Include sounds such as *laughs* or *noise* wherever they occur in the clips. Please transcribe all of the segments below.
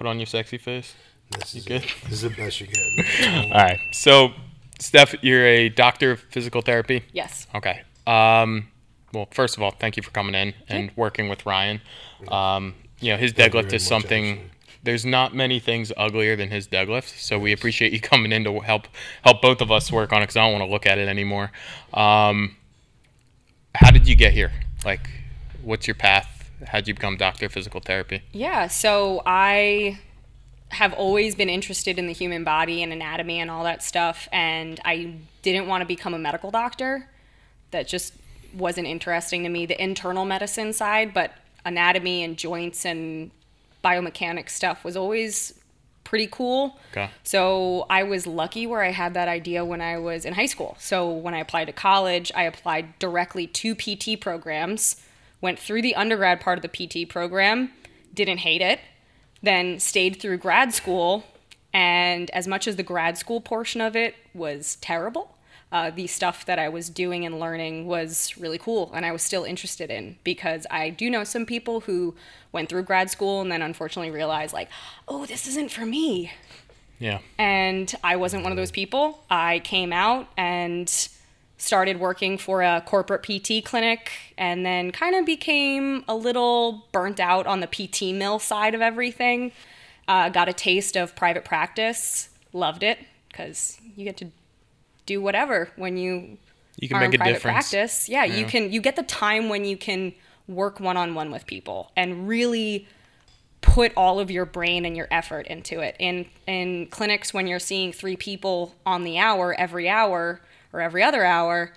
you want to put on your sexy face? This is, good? it. *laughs* this is the best you're getting. *laughs* All right. So, Steph, you're a doctor of physical therapy. Yes. Okay. Um, well, first of all, thank you for coming in and working with Ryan. Um, you know, his Thank deadlift is something. actually. There's not many things uglier than his deadlift, so we appreciate you *laughs* coming in to help help both of us work on it because I don't want to look at it anymore. Um, how did you get here? Like, what's your path? How'd you become doctor of physical therapy? Yeah, so I have always been interested in the human body and anatomy and all that stuff, and I didn't want to become a medical doctor. That just wasn't interesting to me, the internal medicine side, but anatomy and joints and biomechanics stuff was always pretty cool. Okay. So I was lucky where I had that idea when I was in high school. So when I applied to college, I applied directly to PT programs, went through the undergrad part of the PT program, didn't hate it, then stayed through grad school. And as much as the grad school portion of it was terrible, uh, the stuff that I was doing and learning was really cool, and I was still interested in because I do know some people who went through grad school and then unfortunately realized, like, oh, this isn't for me Yeah. and I wasn't one of those people. I came out and started working for a corporate PT clinic and then kind of became a little burnt out on the PT mill side of everything. Uh, got a taste of private practice, loved it because you get to do whatever when you You can are make in a private difference. practice. Yeah, you can you get the time when you can work one on one with people and really put all of your brain and your effort into it. In in clinics when you're seeing three people on the hour every hour or every other hour,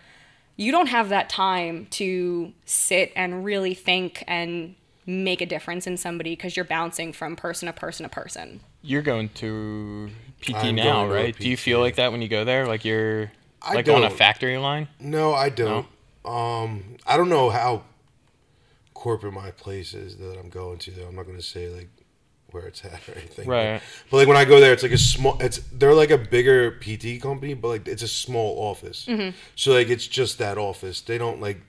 you don't have that time to sit and really think and make a difference in somebody because you're bouncing from person to person to person. You're going to PT I'm now, going to a right? Do you feel like that when you go there? Like you're I like on a factory line? No, I don't. Um, I don't know how corporate my place is that I'm going to. Though I'm not going to say like where it's at *laughs* or anything. Right. But, but, like when I go there, it's like a small. It's they're like a bigger PT company, but like it's a small office. Mm-hmm. So like it's just that office. They don't like.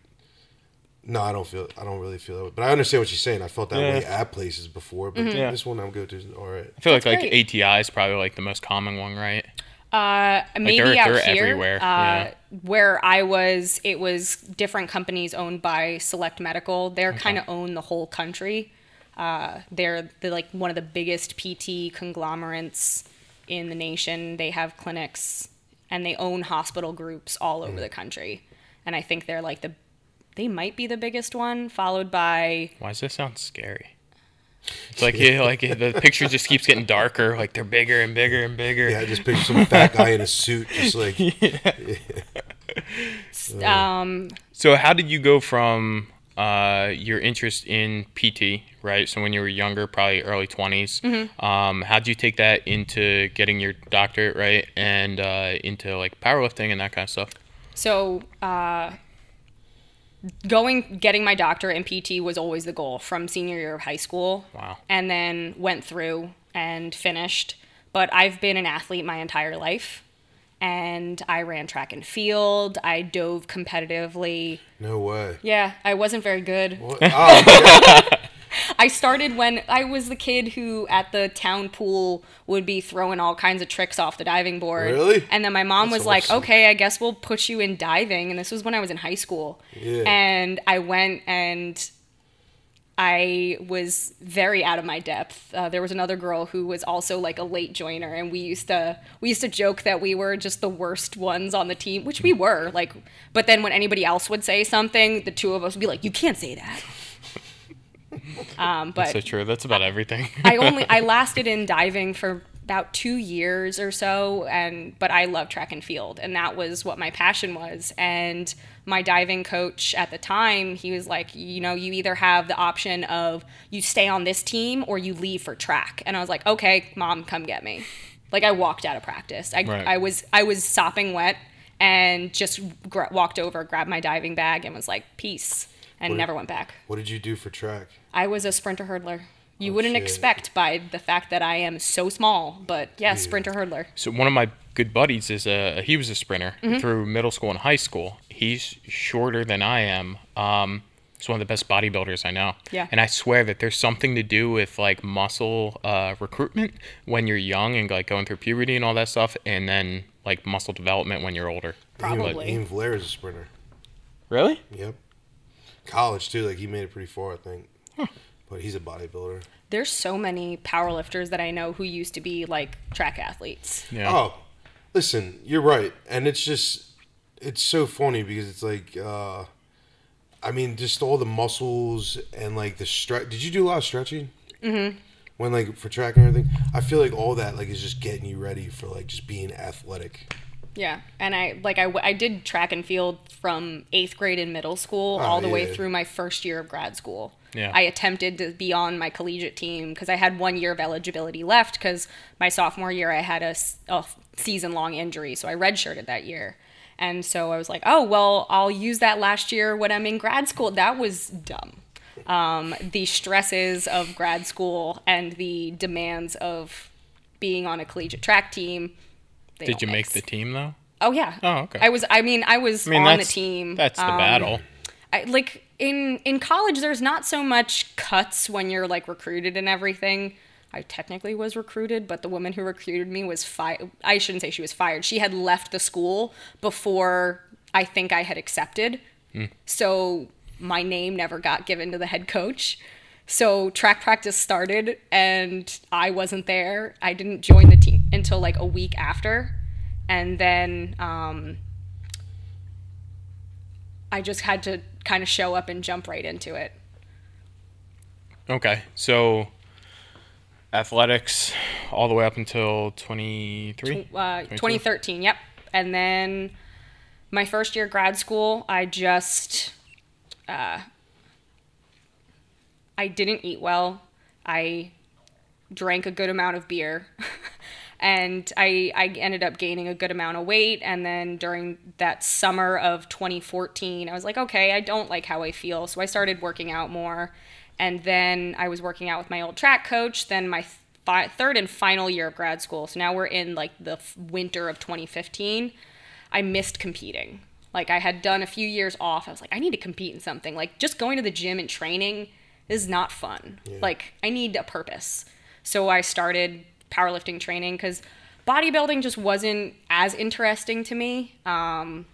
No, I don't feel. I don't really feel that way. But I understand what she's saying. I felt that Yeah. way at places before, but Yeah. this one I'm going to all right. I feel like That's like great. ATI is probably like the most common one, right? Uh, maybe they're- out they're here, everywhere, Uh, yeah. where I was, it was different companies owned by Select Medical. They're kind of own the whole country. Uh, they're the, like one of the biggest PT conglomerates in the nation. They have clinics and they own hospital groups all over the country. And I think they're like the, they might be the biggest one, followed by Why does this sound scary? It's like yeah, *laughs* like the picture just keeps getting darker. Like they're bigger and bigger and bigger. Yeah, I just picture some fat guy in a suit, just like *laughs* *laughs* um, So how did you go from uh, your interest in PT, right? So when you were younger, probably early 20s, Mm-hmm. um, how did you take that into getting your doctorate, right? And uh, into like powerlifting and that kind of stuff? So, uh, going, getting my doctorate in PT was always the goal from senior year of high school. Wow. And then went through and finished. But I've been an athlete my entire life. And I ran track and field. I dove competitively. no way. Yeah, I wasn't very good. What? Oh. *laughs* I started when I was the kid who at the town pool would be throwing all kinds of tricks off the diving board. Really? And then my mom That's was like, "Okay, I guess we'll put you in diving." And this was when I was in high school. Yeah. And I went and I was very out of my depth. Uh, there was another girl who was also like a late joiner, and we used to we used to joke that we were just the worst ones on the team, which we were. Like, but then when anybody else would say something, the two of us would be like, "You can't say that." *laughs* Um, but so true. That's about everything. I only I *laughs* lasted in diving for about two years or so, and but I love track and field, and that was what my passion was. And my diving coach at the time, he was like, you know, you either have the option of you stay on this team or you leave for track. And I was like, okay, mom, come get me. Like I walked out of practice. I Right. I was I was sopping wet and just gra- walked over, grabbed my diving bag, and was like, peace, and What- never went back. what did you do for track? I was a sprinter hurdler. You Oh, wouldn't shit. expect by the fact that I am so small, but yeah, sprinter hurdler. So one of my good buddies is a he was a sprinter Mm-hmm. through middle school and high school. He's shorter than I am. Um, is one of the best bodybuilders I know. Yeah. And I swear that there's something to do with like muscle uh, recruitment when you're young and like going through puberty and all that stuff, and then like muscle development when you're older. Probably. Ian Blair is a sprinter. Really? Yep. College too. Like he made it pretty far, I think. But he's a bodybuilder. There's so many powerlifters that I know who used to be like track athletes. Yeah. Oh, listen, you're right, and it's just it's so funny because it's like, uh I mean, just all the muscles and like the stretch. Did you do a lot of stretching? Mm-hmm. When like for track and everything, I feel like all that like is just getting you ready for like just being athletic. Yeah, and I like I, I did track and field from eighth grade in middle school all the way through my first year of grad school. Yeah. I attempted to be on my collegiate team because I had one year of eligibility left because my sophomore year I had a season long injury, so I redshirted that year. And so I was like, oh, well, I'll use that last year when I'm in grad school. That was dumb. Um, the stresses of grad school and the demands of being on a collegiate track team. They Did you make the team though? Oh yeah. Oh, okay. I was. I mean, I was I mean, on the team. That's the Um, battle. I, like in in college, there's not so much cuts when you're like recruited and everything. I technically was recruited, but the woman who recruited me was fired. I shouldn't say she was fired. She had left the school before I think I had accepted. So my name never got given to the head coach. So track practice started and I wasn't there. I didn't join the team until like a week after. And then um, I just had to kind of show up and jump right into it. Okay, so athletics all the way up until 23? Uh, 2013, yep. And then my first year grad school, I just uh, I didn't eat well. I drank a good amount of beer. *laughs* and I, I ended up gaining a good amount of weight. And then during that summer of 2014, I was like, okay, I don't like how I feel. So I started working out more. And then I was working out with my old track coach. Then my fi- third and final year of grad school. So now we're in like the f- winter of 2015. I missed competing. Like I had done a few years off. I was like, I need to compete in something. Like just going to the gym and training is not fun. Like I need a purpose. So I started powerlifting training because bodybuilding just wasn't as interesting to me. Um,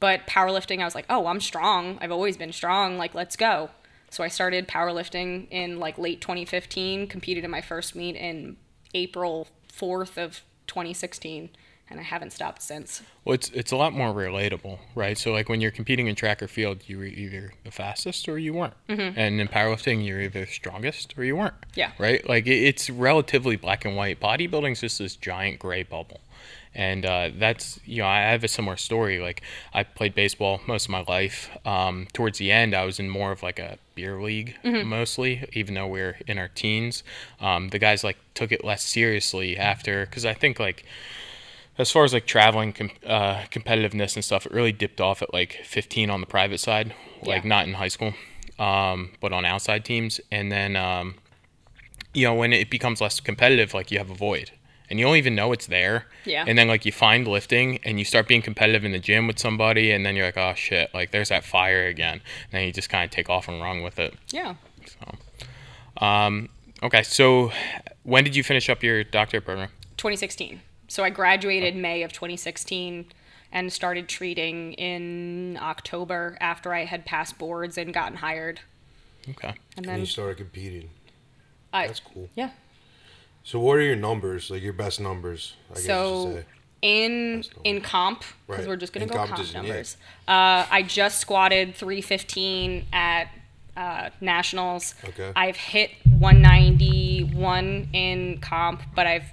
but powerlifting, I was like, oh, I'm strong. I've always been strong. Like, let's go. So I started powerlifting in like late 2015, competed in my first meet in April 4th of 2016, and I haven't stopped since. Well, it's it's a lot more relatable, right? So like when you're competing in track or field, you were either the fastest or you weren't, and in powerlifting, you're either strongest or you weren't. Mm-hmm. Yeah. Right. Like it, it's relatively black and white. Bodybuilding's just this giant gray bubble. And uh, that's you know I have a similar story. Like I played baseball most of my life. Um, towards the end, I was in more of like a beer league mostly, even though we are in our teens. Um, the guys like took it less seriously after because I think like as far as like traveling com- uh, competitiveness and stuff, it really dipped off at like 15 on the private side, like Yeah. not in high school, um, but on outside teams. And then, um, you know, when it becomes less competitive, like you have a void and you don't even know it's there. Yeah. And then like you find lifting and you start being competitive in the gym with somebody and then you're like, oh shit, like there's that fire again. And then you just kind of take off and run with it. Yeah. Um, okay. So when did you finish up your doctorate program? 2016. So I graduated May of 2016 and started treating in October after I had passed boards and gotten hired. Okay. And And then you started competing. I, That's cool. yeah. So what are your numbers? Like your best numbers? I guess you So say. in in comp because Right. we're just gonna In go comp competition, yeah. numbers. Uh, I just squatted 315 at uh, nationals. Okay. I've hit 191 in comp, but I've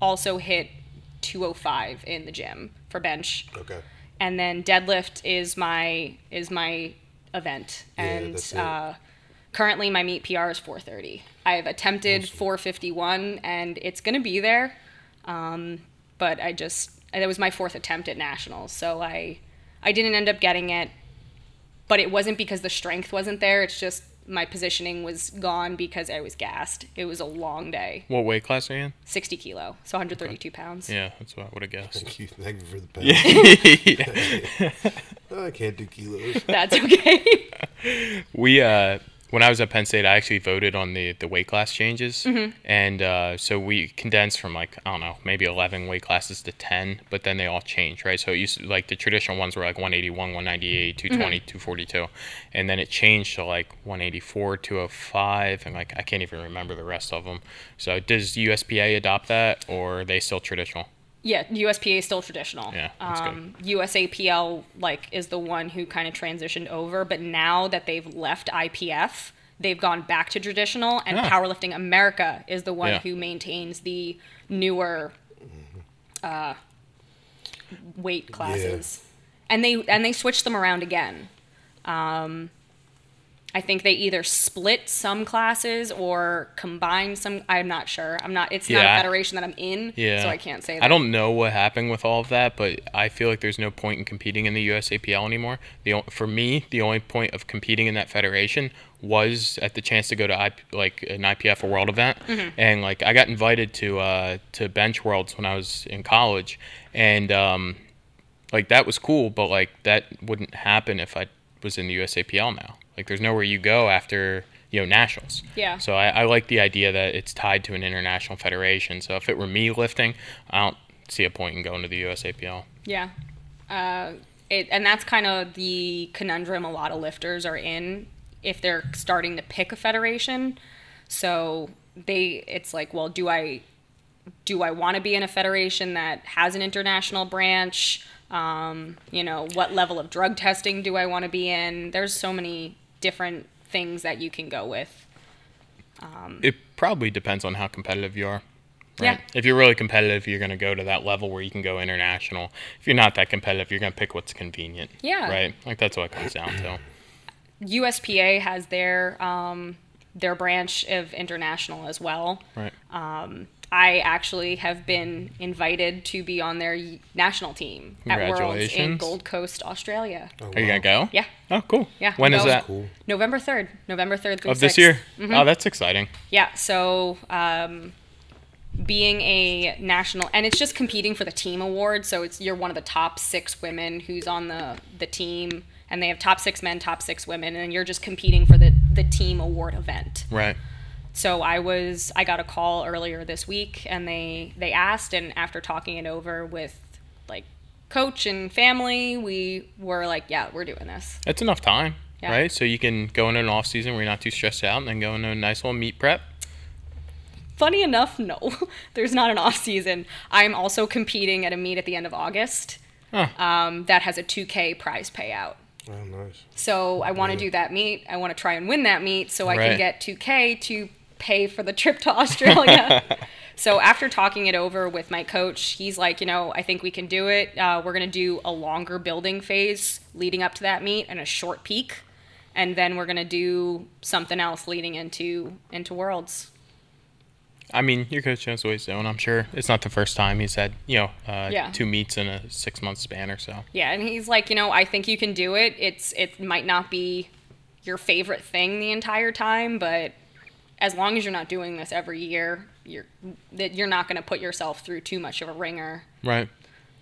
also hit 205 in the gym for bench. Okay. and then deadlift is my is my event Yeah, and it. uh, currently my meet pr is 430 i've attempted 451 and it's going to be there um, but i just that was my fourth attempt at nationals so i i didn't end up getting it but it wasn't because the strength wasn't there it's just my positioning was gone because i was gassed it was a long day What weight class are you in? 60 kilo so 132 pounds Yeah, that's what I would have guessed. Thank you. Thank you for the pen. Yeah. *laughs* *laughs* I can't do kilos. That's okay. *laughs* We uh when I was at Penn State, I actually voted on the the weight class changes, Mm-hmm. and uh, so we condensed from like I don't know maybe eleven weight classes to ten, but then they all changed, right? So it used to, like the traditional ones were like 181, 198, 220, Mm-hmm. 242, and then it changed to like 184, 205, and like I can't even remember the rest of them. So does USPA adopt that, or are they still traditional? Yeah, USPA is still traditional. Yeah, that's good. um, USAPL like is the one who kind of transitioned over, but now that they've left IPF, they've gone back to traditional, and Ah. Powerlifting America is the one Yeah. who maintains the newer uh, weight classes, and they and they switched them around again. Um, I think they either split some classes or combine some. I'm not sure. I'm not. It's not a federation that I'm in, Yeah. so I can't say. That. I don't know what happened with all of that, but I feel like there's no point in competing in the USAPL anymore. The for me, the only point of competing in that federation was at the chance to go to I, like an IPF or world event, and like I got invited to uh, to bench worlds when I was in college, and um, like that was cool, but like that wouldn't happen if I was in the USAPL now. Like there's nowhere you go after you know nationals. Yeah. So I, I like the idea that it's tied to an international federation. So if it were me lifting, I don't see a point in going to the USAPL. Yeah. Uh, it, and that's kind of the conundrum a lot of lifters are in if they're starting to pick a federation. So they, it's like, well, do I, do I want to be in a federation that has an international branch? Um, you know, what level of drug testing do I want to be in? There's so many different things that you can go with. It probably depends on how competitive you are. Yeah. If you're really competitive, you're going to go to that level where you can go international. If you're not that competitive, you're going to pick what's convenient. Yeah. Right. Like that's what it comes down to. USPA has their um, their branch of international as well. Right. I actually have been invited to be on their national team at Worlds in Gold Coast, Australia. Oh, Are you going to go? Yeah, Oh, cool. Yeah, When I'm is that? Cool. November third, November third through Of this year? Mm-hmm. Oh, that's exciting. Yeah, so um, being a national, and it's just competing for the team award. So it's you're one of the top six women who's on the the team, and they have top six men, top six women, and you're just competing for the the team award event. Right. So I was I got a call earlier this week and they they asked and after talking it over with like coach and family, we were like, yeah, we're doing this. It's enough time. Yeah. Right. So you can go into an off season where you're not too stressed out and then go into a nice little meat prep. Funny enough, no. *laughs* There's not an off season. I'm also competing at a meet at the end of August. Huh. Um, that has a 2K prize payout. Oh, nice. So I want to do that meet. I want to try and win that meet so I Right. can get 2K to pay for the trip to Australia. *laughs* so after talking it over with my coach, he's like, you know, I think we can do it. Uh, we're going to do a longer building phase leading up to that meet and a short peak. And then we're going to do something else leading into into Worlds. I mean, your coach knows what he's doing. I'm sure it's not the first time he's had, you know, uh, Yeah. two meets in a six month span or so. Yeah, and he's like, you know, I think you can do it. It's it might not be your favorite thing the entire time, but as long as you're not doing this every year, you're that you're not going to put yourself through too much of a ringer. Right.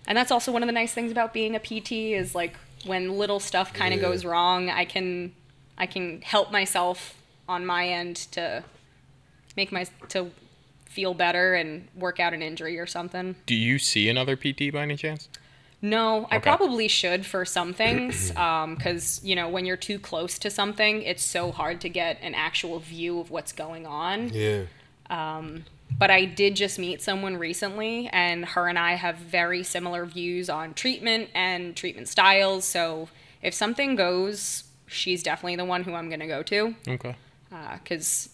And that's also one of the nice things about being a PT is like when little stuff kind of Yeah. goes wrong, I can I can help myself on my end to make my to feel better and work out an injury or something. Do you see another PT by any chance? No, I probably should for some things, *clears throat* um, because you know when you're too close to something, it's so hard to get an actual view of what's going on. Yeah. Um, but I did just meet someone recently, and her and I have very similar views on treatment and treatment styles. So if something goes, she's definitely the one who I'm gonna go to, Okay. Uh, because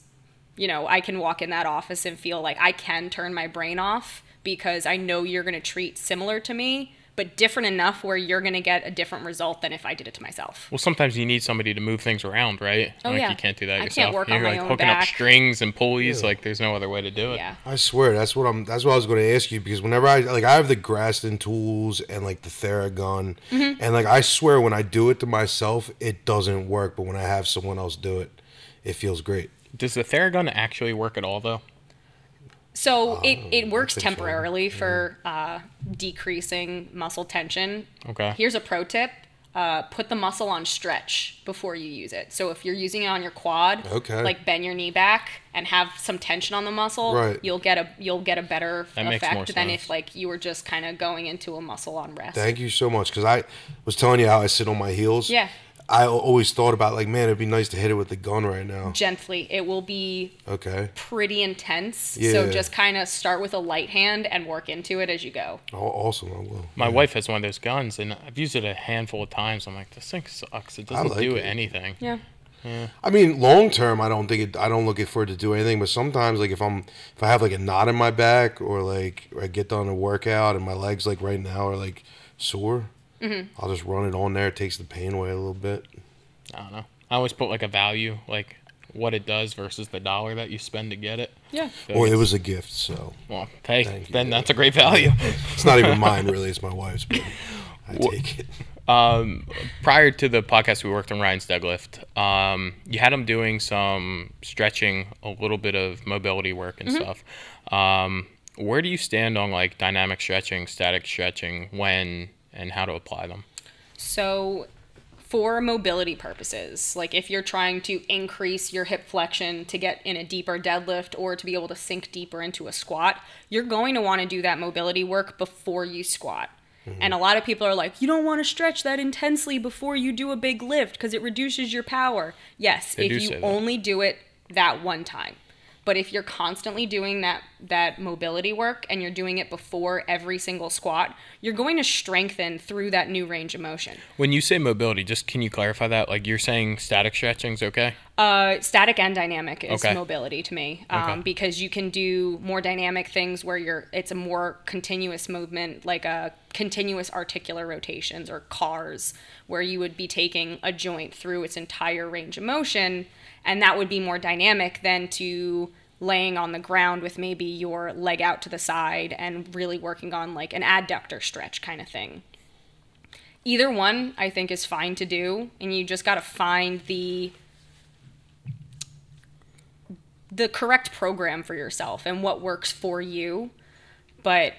you know I can walk in that office and feel like I can turn my brain off because I know you're gonna treat similar to me, but different enough where you're gonna get a different result than if I did it to myself. Well, sometimes you need somebody to move things around, right? Oh, like yeah. you can't do that I yourself. can't work You're on my like own hooking up back. strings and pulleys. Yeah. Like there's no other way to do it. Yeah. I swear that's what I'm. That's what I was going to ask you because whenever I like, I have the Graston tools and like the Theragun, Mm-hmm. and like I swear when I do it to myself, it doesn't work. But when I have someone else do it, it feels great. Does the Theragun actually work at all though? So it, it works think so. temporarily for uh, decreasing muscle tension. Okay. Here's a pro tip. uh, put the muscle on stretch before you use it. So if you're using it on your quad, Okay. like bend your knee back and have some tension on the muscle, Right. you'll get a you'll get a better That effect than if like you were just kind of going into a muscle on rest. Thank you so much. Because I was telling you how I sit on my heels. Yeah. I always thought about like, man, it'd be nice to hit it with the gun right now. Gently, it will be Okay. pretty intense. So just kind of start with a light hand and work into it as you go. Oh, awesome. I will. My wife has one of those guns, and I've used it a handful of times. I'm like, this thing sucks. It doesn't like do it. anything. Yeah. I mean, long term, I don't think it. I don't look it for it to do anything. But sometimes, like if I'm, if I have like a knot in my back, or like I get done a workout and my legs like right now are like sore, Mm-hmm. I'll just run it on there. It takes the pain away a little bit. I don't know. I always put like a value, like what it does versus the dollar that you spend to get it. Yeah. So Well, it was a gift, so Well, hey, Thank you. then that's a great value. it's not even mine really. It's my wife's, but I Wha- take it. Um, prior to the podcast, we worked on Ryan's deadlift. Um, you had him doing some stretching, a little bit of mobility work and stuff. Um, where do you stand on like dynamic stretching, static stretching, when and how to apply them? So, for mobility purposes, like if you're trying to increase your hip flexion to get in a deeper deadlift or to be able to sink deeper into a squat, you're going to want to do that mobility work before you squat. Mm-hmm. And a lot of people are like, you don't want to stretch that intensely before you do a big lift because it reduces your power. Yes, They if you only do it that one time. But if you're constantly doing that that mobility work and you're doing it before every single squat, you're going to strengthen through that new range of motion. When you say mobility, just can you clarify that? Like you're saying static stretching's okay? Uh, static and dynamic is Okay. mobility to me um, Okay. because you can do more dynamic things where you're it's a more continuous movement like a continuous articular rotations or CARs where you would be taking a joint through its entire range of motion and that would be more dynamic than to laying on the ground with maybe your leg out to the side and really working on like an adductor stretch kind of thing. Either one i think is fine to do and you just got to find the the correct program for yourself and what works for you. But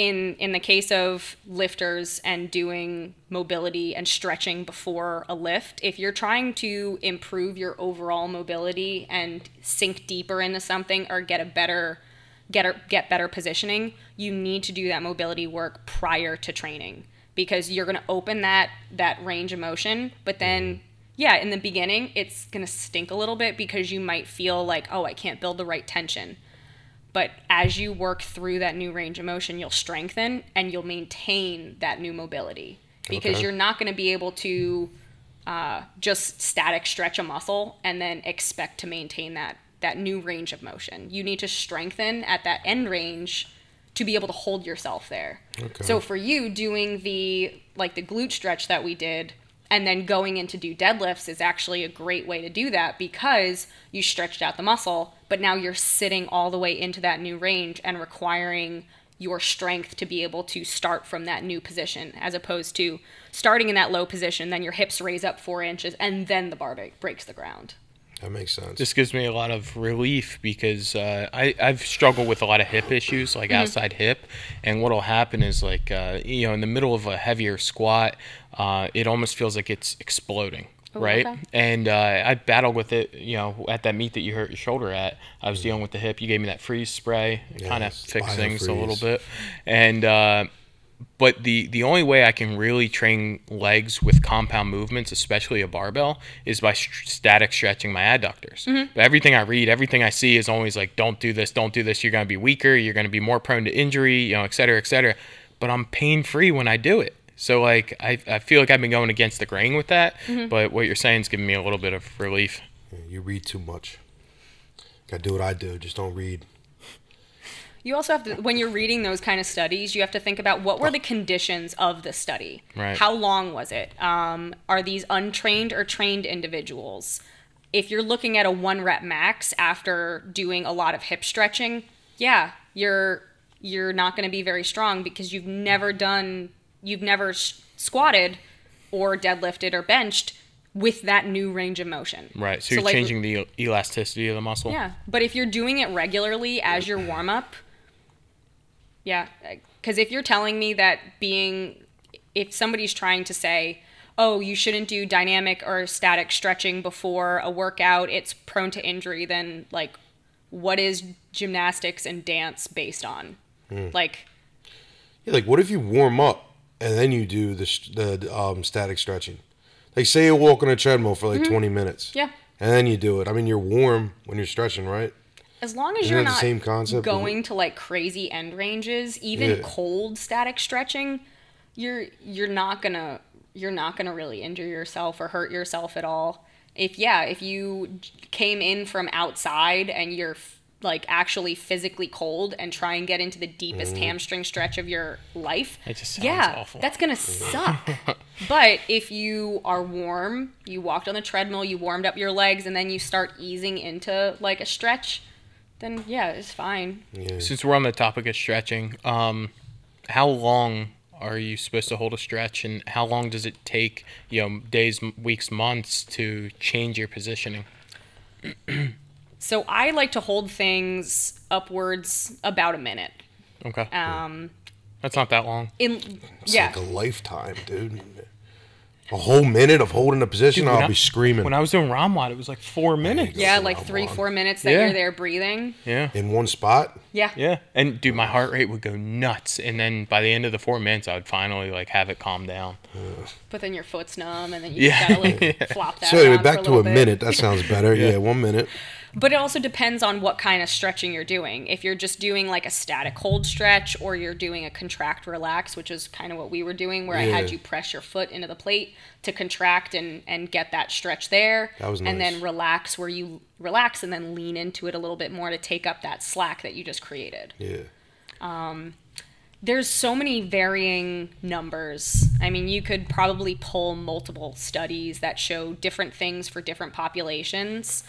in in the case of lifters and doing mobility and stretching before a lift if you're trying to improve your overall mobility and sink deeper into something or get a better get a, get better positioning you need to do that mobility work prior to training because you're going to open that that range of motion but then yeah in the beginning it's going to stink a little bit because you might feel like oh I can't build the right tension but as you work through that new range of motion, you'll strengthen and you'll maintain that new mobility because Okay. you're not going to be able to uh, just static stretch a muscle and then expect to maintain that that new range of motion. You need to strengthen at that end range to be able to hold yourself there. Okay. So for you doing the like the glute stretch that we did and then going in to do deadlifts is actually a great way to do that because you stretched out the muscle, but now you're sitting all the way into that new range and requiring your strength to be able to start from that new position as opposed to starting in that low position, then your hips raise up four inches and then the bar breaks the ground. That makes sense. This gives me a lot of relief because uh, I, I've struggled with a lot of hip issues, like Mm-hmm. outside hip. And what'll happen is, like, uh, you know, in the middle of a heavier squat, uh, it almost feels like it's exploding. Oh, right, okay. and uh, I battled with it. You know, at that meet that you hurt your shoulder at, I was dealing with the hip. You gave me that freeze spray, kind of Yes, fixed things a little bit, and uh, but the the only way I can really train legs with compound movements, especially a barbell, is by st- static stretching my adductors. But everything I read, everything I see is always like, "Don't do this, don't do this. You're going to be weaker. You're going to be more prone to injury. You know, et cetera, et cetera." But I'm pain free when I do it. So like, I, I feel like I've been going against the grain with that. But what you're saying is giving me a little bit of relief. You read too much. Gotta do what I do. Just don't read. You also have to, when you're reading those kind of studies, you have to think about what were the conditions of the study. Right. How long was it? Um, are these untrained or trained individuals? If you're looking at a one rep max after doing a lot of hip stretching, yeah, you're you're not going to be very strong because you've never done, you've never s- squatted or deadlifted or benched with that new range of motion. Right. So, you're like- changing the elasticity of the muscle. yeah, but if you're doing it regularly as your warm up, yeah, because if you're telling me that being, if somebody's trying to say, oh, you shouldn't do dynamic or static stretching before a workout, it's prone to injury, then like what is gymnastics and dance based on? Hmm. Like Yeah, like what if you warm up and then you do the the um, static stretching? Like say you walk on a treadmill for like twenty minutes. Mm-hmm. yeah. And then you do it. I mean, you're warm when you're stretching, right? As long as Isn't you're that the not same concept going to like crazy end ranges, even Yeah. cold static stretching, you're you're not gonna you're not gonna really injure yourself or hurt yourself at all. If yeah, if you came in from outside and you're like actually physically cold and try and get into the deepest Mm-hmm. hamstring stretch of your life, It just sounds yeah, awful. that's gonna suck. *laughs* but if you are warm, you walked on the treadmill, you warmed up your legs, and then you start easing into like a stretch, then yeah, it's fine. Yeah. Since we're on the topic of stretching, um, how long are you supposed to hold a stretch, and how long does it take? You know, days, weeks, months to change your positioning. *clears throat* So I like to hold things upwards about a minute. Okay, Um, that's not that long. in It's yeah, like a lifetime, dude. A whole minute of holding a position, Dude, I'll I- be screaming When I was doing ROMWOD, it was like four minutes. yeah, like what three want. four minutes that Yeah. you're there breathing. Yeah. in one spot. Yeah, Yeah. And dude, my heart rate would go nuts. And then by the end of the four minutes, I would finally like have it calm down. but then your foot's numb, and then you Yeah. gotta like *laughs* flop that. So anyway, back for to a little bit. minute. That sounds better. *laughs* yeah. one minute. But it also depends on what kind of stretching you're doing. If you're just doing like a static hold stretch or you're doing a contract relax, which is kind of what we were doing, where I had you press your foot into the plate to contract and, and get that stretch there. That was And then relax where you relax and then lean into it a little bit more to take up that slack that you just created. Yeah. Um, there's so many varying numbers. I mean, you could probably pull multiple studies that show different things for different populations.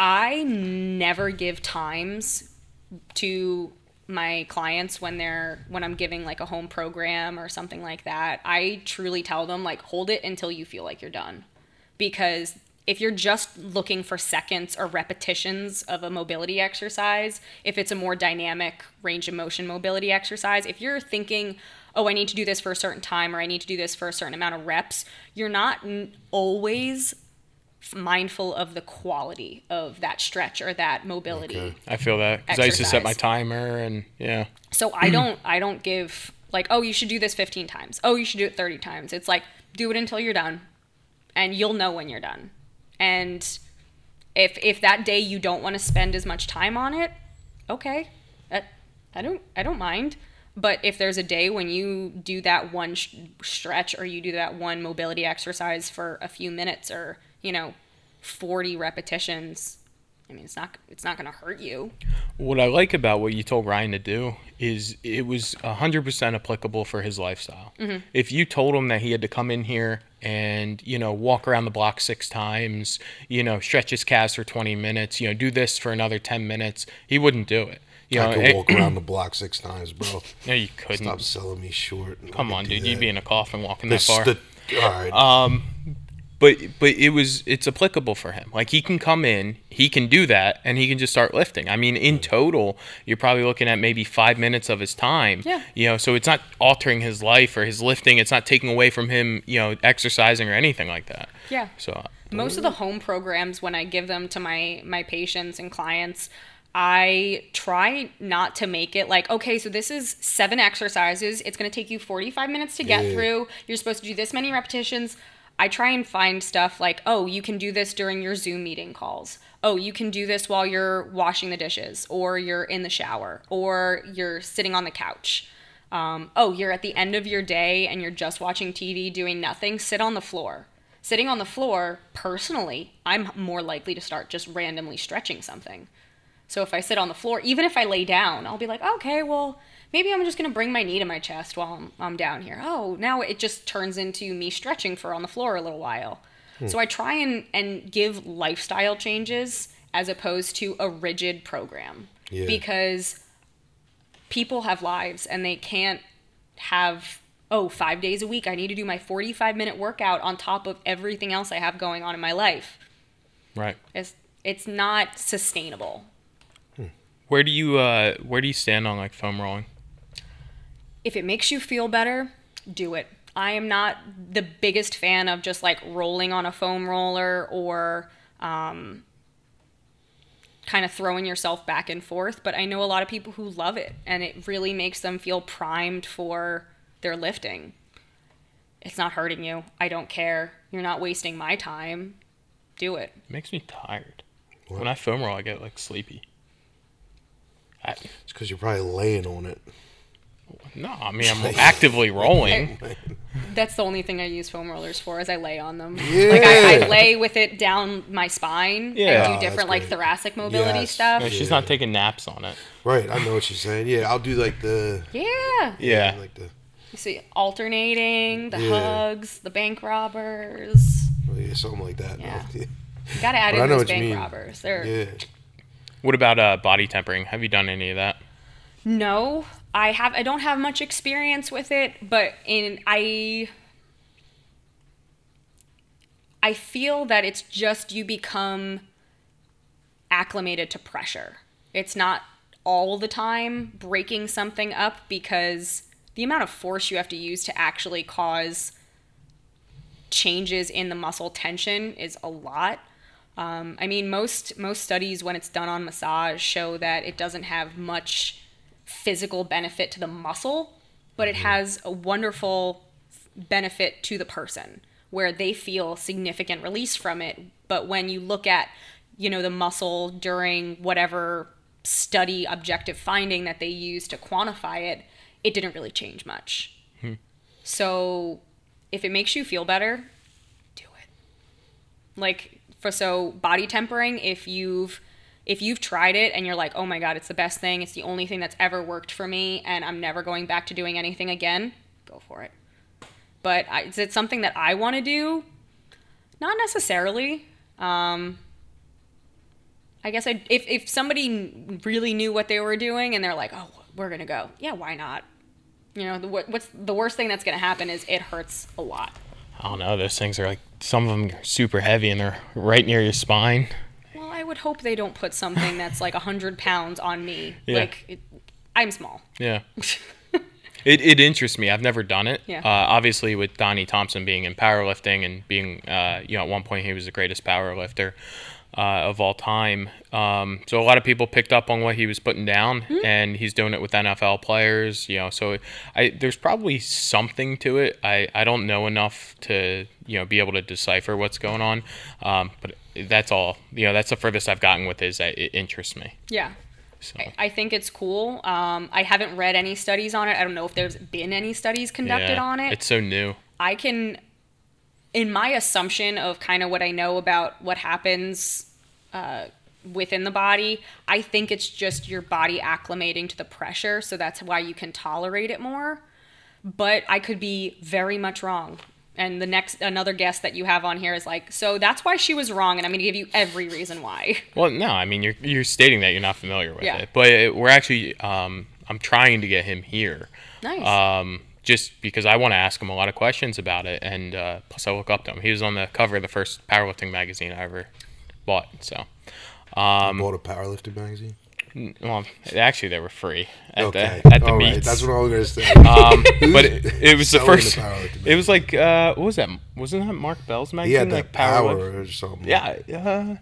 I never give times to my clients when they're when I'm giving like a home program or something like that. I truly tell them like hold it until you feel like you're done. Because if you're just looking for seconds or repetitions of a mobility exercise, if it's a more dynamic range of motion mobility exercise, if you're thinking, oh, I need to do this for a certain time or I need to do this for a certain amount of reps, you're not always mindful of the quality of that stretch or that mobility. Okay. I feel that because I used to set my timer and yeah. So I don't I don't give like oh you should do this 15 times. Oh you should do it 30 times. It's like do it until you're done and you'll know when you're done. And if if that day you don't want to spend as much time on it, okay. That I don't I don't mind. But if there's a day when you do that one sh- stretch or you do that one mobility exercise for a few minutes or, you know, 40 repetitions, I mean, it's not it's not going to hurt you. What I like about what you told Ryan to do is it was 100% applicable for his lifestyle. Mm-hmm. If you told him that he had to come in here and, you know, walk around the block six times, you know, stretch his calves for 20 minutes, you know, do this for another 10 minutes, he wouldn't do it. You know, I could it- walk around the block six times, bro. *laughs* no, you couldn't. Stop selling me short. Come on, dude. You'd be in a coffin walking that This, far. the, all right. Um, but but it was it's applicable for him. Like he can come in, he can do that, and he can just start lifting. I mean, in total, you're probably looking at maybe five minutes of his time. Yeah. You know, so it's not altering his life or his lifting. It's not taking away from him, you know, exercising or anything like that. Yeah. So most of the home programs when i give them to my my patients and clients i try not to make it like okay so this is seven exercises it's going to take you 45 minutes to get Yeah. through you're supposed to do this many repetitions i try and find stuff like oh you can do this during your zoom meeting calls oh you can do this while you're washing the dishes or you're in the shower or you're sitting on the couch um, oh, you're at the end of your day and you're just watching TV doing nothing, sit on the floor. Sitting on the floor, personally, I'm more likely to start just randomly stretching something. So if I sit on the floor, even if I lay down, I'll be like, okay, well, maybe I'm just gonna bring my knee to my chest while I'm, I'm down here. Oh, now it just turns into me stretching for on the floor a little while. So I try and, and give lifestyle changes as opposed to a rigid program. Yeah. Because people have lives and they can't have oh five days a week i need to do my 45 minute workout on top of everything else i have going on in my life right. it's it's not sustainable Where do you uh where do you stand on like foam rolling? If it makes you feel better do it I am not the biggest fan of just like rolling on a foam roller or um, kind of throwing yourself back and forth. But I know a lot of people who love it and it really makes them feel primed for their lifting. It's not hurting you. I don't care. You're not wasting my time. Do it. It makes me tired. When I foam roll, I get like sleepy. I, It's because you're probably laying on it. No, I mean I'm actively rolling. *laughs* That's the only thing I use foam rollers for is I lay on them. Like I, I lay with it down my spine Yeah. and Oh, do that's different like great. thoracic mobility Yes. stuff. No, she's Yeah. not taking naps on it. Right, I know what you're saying. Yeah, I'll do like the Yeah. Yeah. like the You see alternating, the Yeah. hugs, the bank robbers. oh, yeah, something like that. Yeah. yeah. You gotta add But I in know those bank robbers. They're Yeah. What about uh, body tempering? Have you done any of that? No, I have. I don't have much experience with it, but in I, I feel that it's just you become acclimated to pressure. It's not all the time breaking something up because the amount of force you have to use to actually cause changes in the muscle tension is a lot. Um, I mean, most most studies when it's done on massage show that it doesn't have much physical benefit to the muscle, but it mm-hmm. has a wonderful benefit to the person where they feel significant release from it. But when you look at, you know, the muscle during whatever study objective finding that they used to quantify it, it didn't really change much. Hmm. So if it makes you feel better, do it. Like for so body tempering, if you've if you've tried it and you're like, "Oh my god, it's the best thing. It's the only thing that's ever worked for me and I'm never going back to doing anything again." Go for it. But is it something that I want to do? Not necessarily. Um I guess I if if somebody really knew what they were doing and they're like, "Oh, we're going to go." Yeah, why not? You know, the, what's the worst thing that's going to happen is it hurts a lot. I don't know. Those things are like some of them are super heavy and they're right near your spine. I would hope they don't put something that's like 100 pounds on me. Yeah. Like, it, I'm small. Yeah. *laughs* It, it interests me. I've never done it. Yeah. Uh, obviously, with Donnie Thompson being in powerlifting and being, uh, you know, at one point he was the greatest powerlifter uh, of all time. Um, so a lot of people picked up on what he was putting down, and he's doing it with NFL players. You know, so I there's probably something to it. I, I don't know enough to you know be able to decipher what's going on. Um, but that's all. You know, that's the furthest I've gotten with is that it interests me. Yeah. So I- think it's cool. Um, I haven't read any studies on it. I don't know if there's been any studies conducted yeah, on it. It's so new. I can, in my assumption of kind of what I know about what happens uh, within the body, I think it's just your body acclimating to the pressure. So that's why you can tolerate it more. But I could be very much wrong. And the next, another guest that you have on here is like, so that's why she was wrong. And I'm going to give you every reason why. Well, no, I mean you're you're stating that you're not familiar with Yeah. it, but it, we're actually um, I'm trying to get him here, Nice. um, just because I want to ask him a lot of questions about it, and uh, plus I look up to him. He was on the cover of the first powerlifting magazine I ever bought. So, um, Bought a powerlifting magazine. Well, actually they were free at Okay, the at the all right, meets. that's what I was gonna say. um, but it, *laughs* it was the Selling the first. It was like uh, what was that? Wasn't that Mark Bell's he magazine? had that like power Powerlift? or something. Yeah. Uh,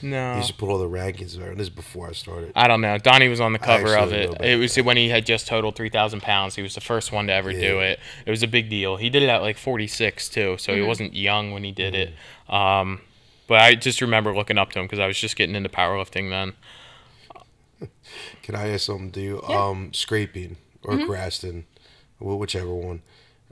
He no. used to put all the rankings there, this is before I started. I don't know. Donnie was on the cover of it. It was when he had just totaled 3,000 pounds. He was the first one to ever do it. It was a big deal. He did it at like 46 too, so he wasn't young when he did it. Um, but I just remember looking up to him because I was just getting into powerlifting then. *laughs* Can I ask something to you? Yeah. Mm-hmm. Um, scraping or Graston, whichever one.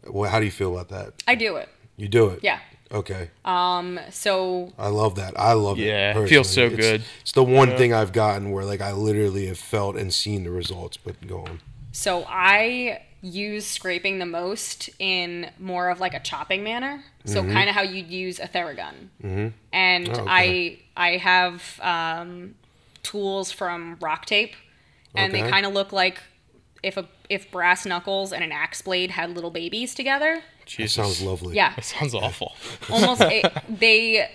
Well, how do you feel about that? I do it. You do it. Yeah. Okay. Um. So I love that. I love it. Yeah, it feels so. It's- good. It's the one thing I've gotten where like I literally have felt and seen the results. But go on. So I use scraping the most in more of like a chopping manner. So kind of how you'd use a Theragun. Mm-hmm. And Oh, I I have um, tools from Rock Tape, and they kind of look like if a if brass knuckles and an axe blade had little babies together. That sounds lovely. Yeah, That sounds awful. *laughs* almost it, they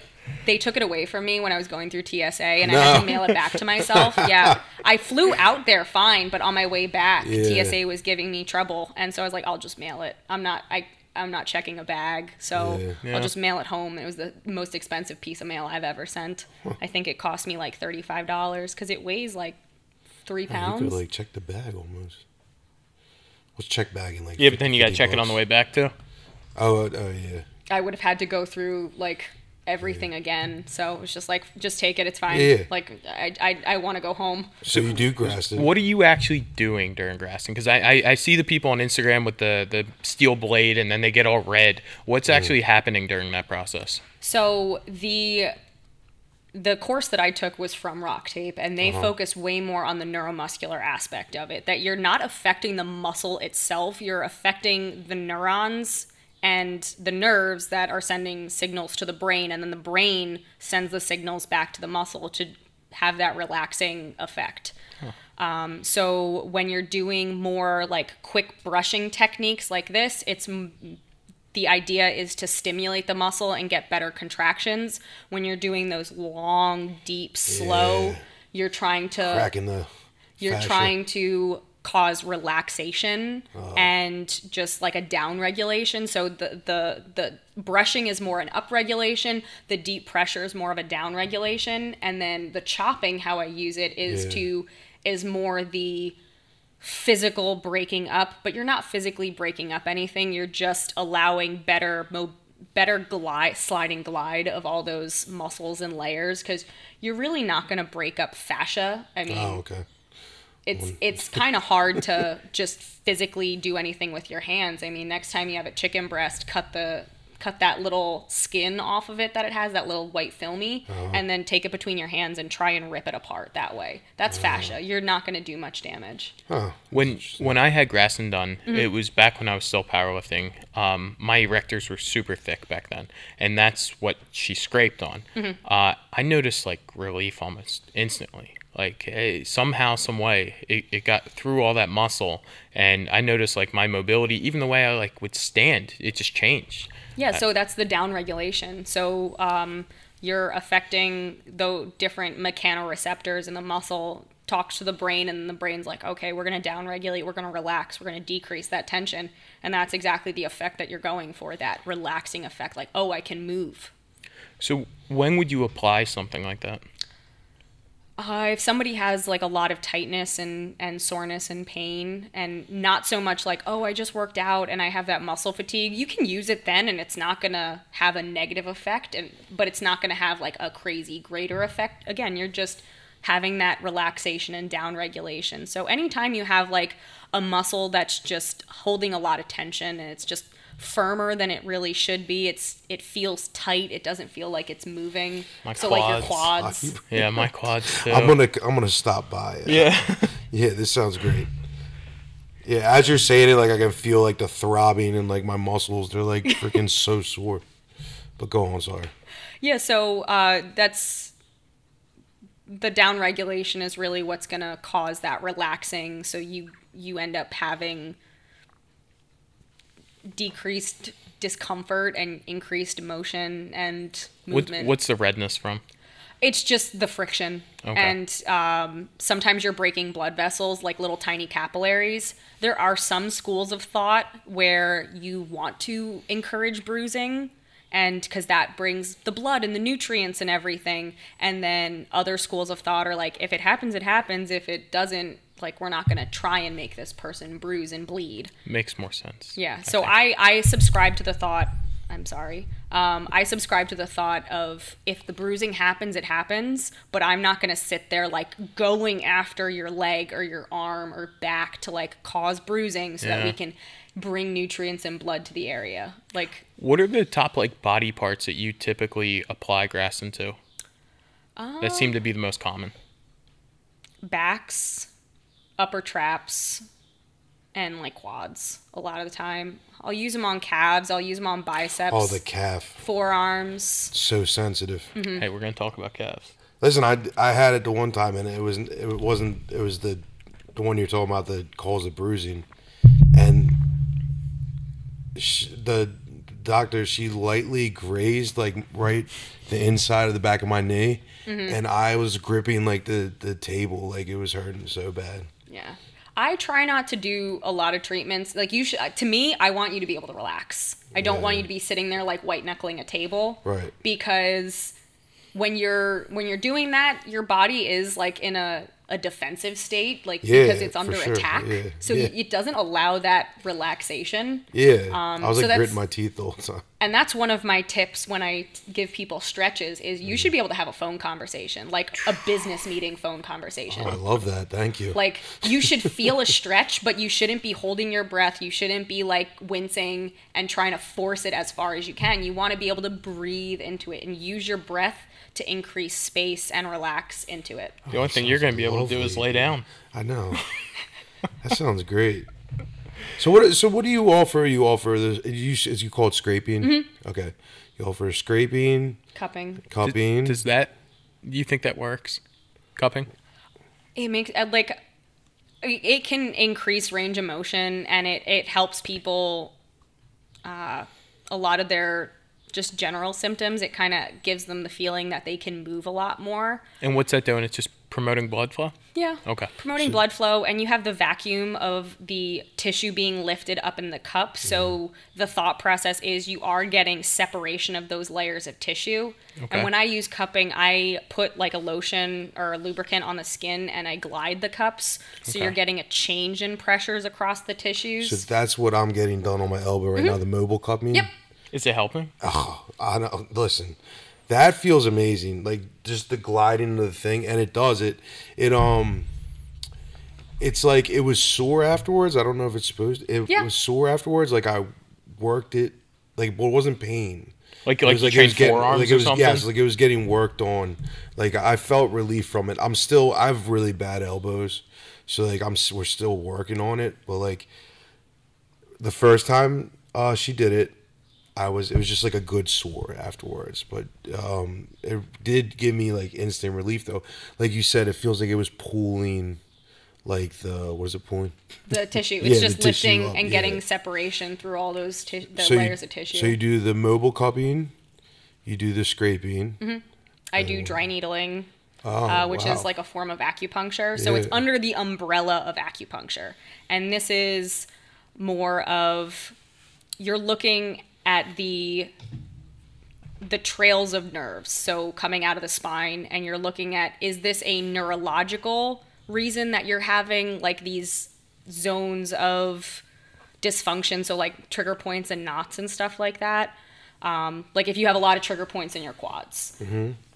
they took it away from me when I was going through TSA and I had to mail it back to myself. *laughs* Yeah. I flew out there fine, but on my way back, Yeah. TSA was giving me trouble and so I was like I'll just mail it. I'm not I I'm not checking a bag, so Yeah. Yeah. I'll just mail it home. It was the most expensive piece of mail I've ever sent. I think it cost me like thirty five dollars because it weighs like three You pounds. could like check the bag almost. What's check bagging like? Yeah, but then you got to 50 check it on the way back too. Oh, uh, oh yeah. I would have had to go through like everything again. So it was just like, just take it. It's fine. Yeah. Like I, I, I want to go home. So you do Graston. What are you actually doing during Graston? Because I, I, I see the people on Instagram with the, the steel blade and then they get all red. What's mm. actually happening during that process? So the the course that I took was from RockTape, and they uh-huh. focus way more on the neuromuscular aspect of it. That you're not affecting the muscle itself; you're affecting the neurons and the nerves that are sending signals to the brain, and then the brain sends the signals back to the muscle to have that relaxing effect. Um, so when you're doing more like quick brushing techniques like this, it's m- the idea is to stimulate the muscle and get better contractions. When you're doing those long, deep, slow, Yeah. you're trying to cracking the? you're fascia? trying to cause relaxation Oh. and just like a down regulation so the the the brushing is more an up regulation the deep pressure is more of a down regulation and then the chopping how i use it is Yeah. to is more the physical breaking up but you're not physically breaking up anything you're just allowing better mo- better glide sliding glide of all those muscles and layers because you're really not going to break up fascia i oh, mean Oh, okay. It's it's kind of hard to *laughs* just physically do anything with your hands. I mean, next time you have a chicken breast, cut the cut that little skin off of it that it has, that little white filmy, and then take it between your hands and try and rip it apart that way. That's fascia. You're not going to do much damage. Huh. When when I had Graston done, it was back when I was still powerlifting. Um, my erectors were super thick back then, and that's what she scraped on. Uh, I noticed like relief almost instantly. Like eh, somehow, some way, it, it got through all that muscle, and I noticed like my mobility, even the way I like would stand, it just changed. Yeah, so that's the down regulation. So um, you're affecting the different mechanoreceptors in the muscle talks to the brain and the brain's like okay we're going to down regulate we're going to relax we're going to decrease that tension and that's exactly the effect that you're going for that relaxing effect like oh i can move So when would you apply something like that? Uh, if somebody has like a lot of tightness and, and soreness and pain, and not so much like, oh, I just worked out and I have that muscle fatigue, you can use it then and it's not gonna have a negative effect, and but it's not gonna have like a crazy greater effect. Again, you're just having that relaxation and down regulation. So anytime you have like a muscle that's just holding a lot of tension and it's just firmer than it really should be, it's it feels tight. It doesn't feel like it's moving. My so like your quads. quads. *laughs* Yeah, my quads too. I'm gonna I'm gonna stop by. yeah. *laughs* Yeah, this sounds great. Yeah, as you're saying it, like I can feel like the throbbing and like my muscles. They're like *laughs* freaking so sore. But go on, sorry. Yeah, so uh, that's the down regulation is really what's going to cause that relaxing. So you you end up having decreased discomfort and increased motion and What, movement. what's the redness from? It's just the friction. Okay. And um, sometimes you're breaking blood vessels, like little tiny capillaries. There are some schools of thought where you want to encourage bruising, and because that brings the blood and the nutrients and everything. And then other schools of thought are like, if it happens, it happens. If it doesn't, like, we're not going to try and make this person bruise and bleed. Makes more sense. Yeah. So think. I, I subscribe to the thought. I'm sorry. Um, I subscribe to the thought of if the bruising happens, it happens. But I'm not gonna sit there like going after your leg or your arm or back to like cause bruising so that we can bring nutrients and blood to the area. Like What are the top like body parts that you typically apply Graston to? uh, That seem to be the most common. backs, upper traps, and like quads. A lot of the time, I'll use them on calves. I'll use them on biceps. Oh, the calf, forearms. so sensitive. Mm-hmm. Hey, we're gonna talk about calves. Listen, I, I had it the one time and it was it wasn't it was the the one you're talking about that cause the bruising, and sh the doctor she lightly grazed like right the inside of the back of my knee, Mm-hmm. and I was gripping like the the table like it was hurting so bad. Yeah. I try not to do a lot of treatments. Like you should uh, to me, I want you to be able to relax. I don't want you to be sitting there like white knuckling a table. Right. Because when you're when you're doing that, your body is like in a a defensive state, like Yeah, because it's under sure. attack. Yeah, So yeah. it doesn't allow that relaxation. Yeah, Um, I was so like gritting my teeth the whole time. And that's one of my tips when I give people stretches is Mm. you should be able to have a phone conversation, like a business meeting phone conversation. Oh, I love that. Thank you. Like you should feel a *laughs* stretch, but you shouldn't be holding your breath. You shouldn't be like wincing and trying to force it as far as you can. You want to be able to breathe into it and use your breath to increase space and relax into it. The only thing you're going to be able to do is lay down. I know. *laughs* that sounds great. So what? So what do you offer? You offer the you as you call it scraping. Mm-hmm. Okay, you offer scraping, Cupping. cupping. Does that? Do you think that works? Cupping. It makes uh, like it can increase range of motion and it it helps people uh, a lot of their just general symptoms. It kind of gives them the feeling that they can move a lot more. And what's that doing? It's just promoting blood flow. Yeah. Okay. Promoting blood flow, and you have the vacuum of the tissue being lifted up in the cup. So the thought process is you are getting separation of those layers of tissue. Okay. And when I use cupping, I put like a lotion or a lubricant on the skin and I glide the cups. So Okay. you're getting a change in pressures across the tissues. so tissues. that's what I'm getting done on my elbow right now. The mobile cupping. Mm-hmm. Yep. Is it helping? Oh, I know. Listen, that feels amazing. Like just the gliding of the thing, and it does it. It um, it's like it was sore afterwards. I don't know if it's supposed. To, It Yeah. was sore afterwards. Like I worked it. Like well, it wasn't pain. Like It like was you it train was getting- forearms like it or was, something? Yes, like it was getting worked on. Like I felt relief from it. I'm still. I have really bad elbows, so like I'm. s- We're still working on it, but like the first time uh, she did it, I was. It was just like a good sore afterwards, but um, it did give me like instant relief though. Like you said, it feels like it was pulling. Like the what is it pulling? The *laughs* tissue. It's Yeah, just lifting and yeah. getting separation through all those ti- the So you- layers of tissue. So you do the mobile cupping, you do the scraping. I do dry needling. Oh, uh, which wow. is like a form of acupuncture. So it's under the umbrella of acupuncture. And this is more of you're looking at the the trails of nerves. So coming out of the spine and you're looking at is this a neurological reason that you're having like these zones of dysfunction? So like trigger points and knots and stuff like that. Um, like if you have a lot of trigger points in your quads.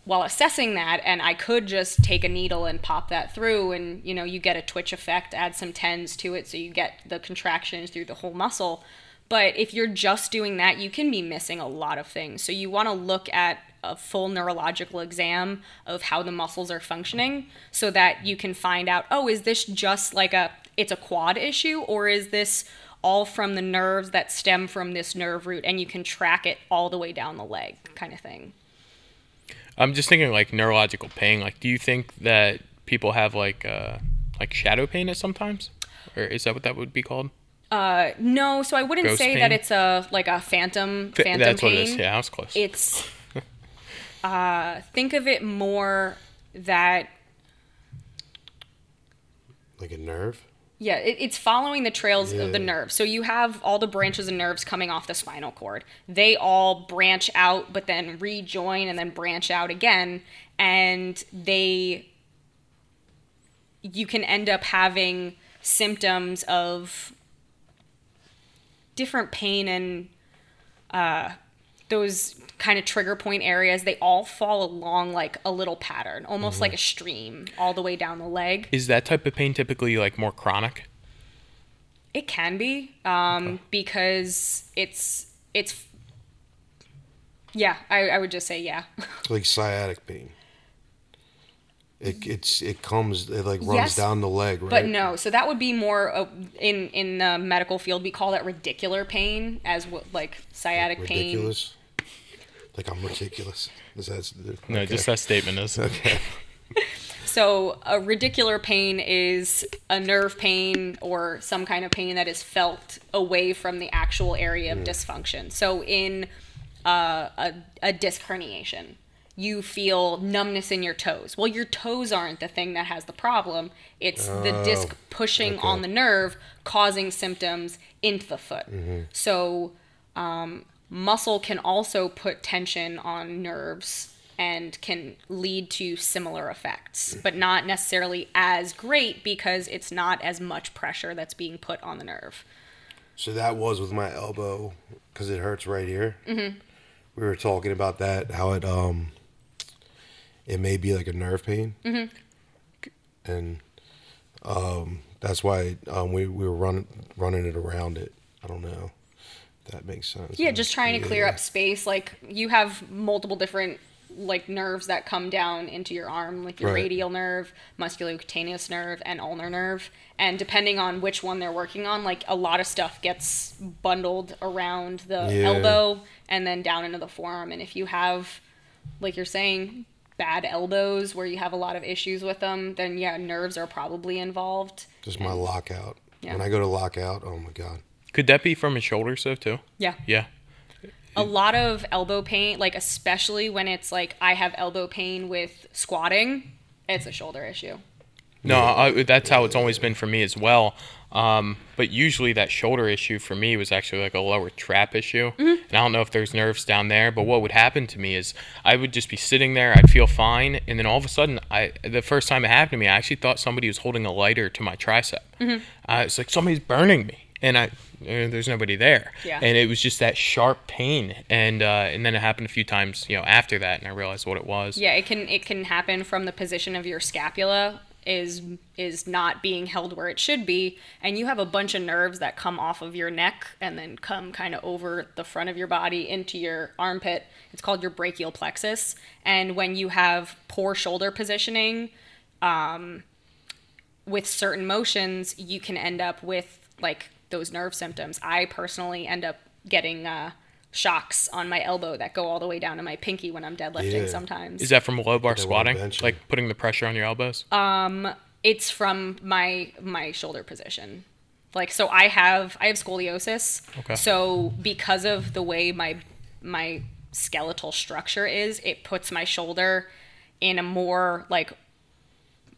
While assessing that and i could just take a needle and pop that through and you know you get a twitch effect add some tens to it so you get the contractions through the whole muscle but if you're just doing that you can be missing a lot of things so you want to look at a full neurological exam of how the muscles are functioning so that you can find out oh is this just like a it's a quad issue or is this all from the nerves that stem from this nerve root and you can track it all the way down the leg kind of thing I'm just thinking like neurological pain. Like, do you think that people have like uh like shadow pain at sometimes, or is that what that would be called? Uh, no, so I wouldn't Ghost say pain? that it's a like a phantom F- phantom That's pain. what it is. Yeah, I was close. It's *laughs* uh, think of it more that like a nerve. yeah, it, it's following the trails of the nerve. So you have all the branches and nerves coming off the spinal cord. They all branch out, but then rejoin and then branch out again, and they you can end up having symptoms of different pain and uh, those kind of trigger point areas. They all fall along like a little pattern, almost like a stream, all the way down the leg. Is that type of pain typically like more chronic? It can be um, because it's it's yeah. I, I would just say yeah. *laughs* like sciatic pain. It it's it comes it like runs Yes, down the leg, right? But no, so that would be more uh, in in the medical field. We call that radicular pain, as what like sciatic pain. ridiculous. Like I'm ridiculous. Is that No, okay. just that statement is. okay? *laughs* So a radicular pain is a nerve pain or some kind of pain that is felt away from the actual area of dysfunction. So in uh, a, a disc herniation, you feel numbness in your toes. Well, your toes aren't the thing that has the problem. It's the disc pushing okay. on the nerve, causing symptoms into the foot. So, um, muscle can also put tension on nerves and can lead to similar effects, but not necessarily as great because it's not as much pressure that's being put on the nerve. So that was with my elbow because it hurts right here. Mm-hmm. We were talking about that, how it um, it may be like a nerve pain, mm-hmm. and um, that's why um, we we were running running it around it. I don't know. If that makes sense. Yeah, just trying to clear up space. Like you have multiple different like nerves that come down into your arm, like your Right. radial nerve, musculocutaneous nerve, and ulnar nerve. And depending on which one they're working on, like a lot of stuff gets bundled around the Yeah. elbow and then down into the forearm. And if you have, like you're saying, bad elbows where you have a lot of issues with them, then yeah, nerves are probably involved. Just my lockout. Yeah. When I go to lockout, oh my god. Could that be from his shoulders though too? Yeah. Yeah. a lot of elbow pain, like especially when it's like I have elbow pain with squatting, it's a shoulder issue. No, I, that's how it's always been for me as well. Um, but usually that shoulder issue for me was actually like a lower trap issue. And I don't know if there's nerves down there, but what would happen to me is I would just be sitting there, I'd feel fine, and then all of a sudden, I the first time it happened to me, I actually thought somebody was holding a lighter to my tricep. Uh, it's like somebody's burning me, and I uh, there's nobody there. Yeah. And it was just that sharp pain, and uh, and then it happened a few times, you know, after that, and I realized what it was. Yeah, it can it can happen from the position of your scapula is is not being held where it should be and you have a bunch of nerves that come off of your neck and then come kind of over the front of your body into your armpit. It's called your brachial plexus. And when you have poor shoulder positioning um, with certain motions you can end up with like those nerve symptoms. I personally end up getting uh, shocks on my elbow that go all the way down to my pinky when i'm deadlifting Yeah. sometimes Is that from low bar squatting, like putting the pressure on your elbows? Um it's from my my shoulder position like so i have i have scoliosis Okay. so because of the way my my skeletal structure is it puts my shoulder in a more like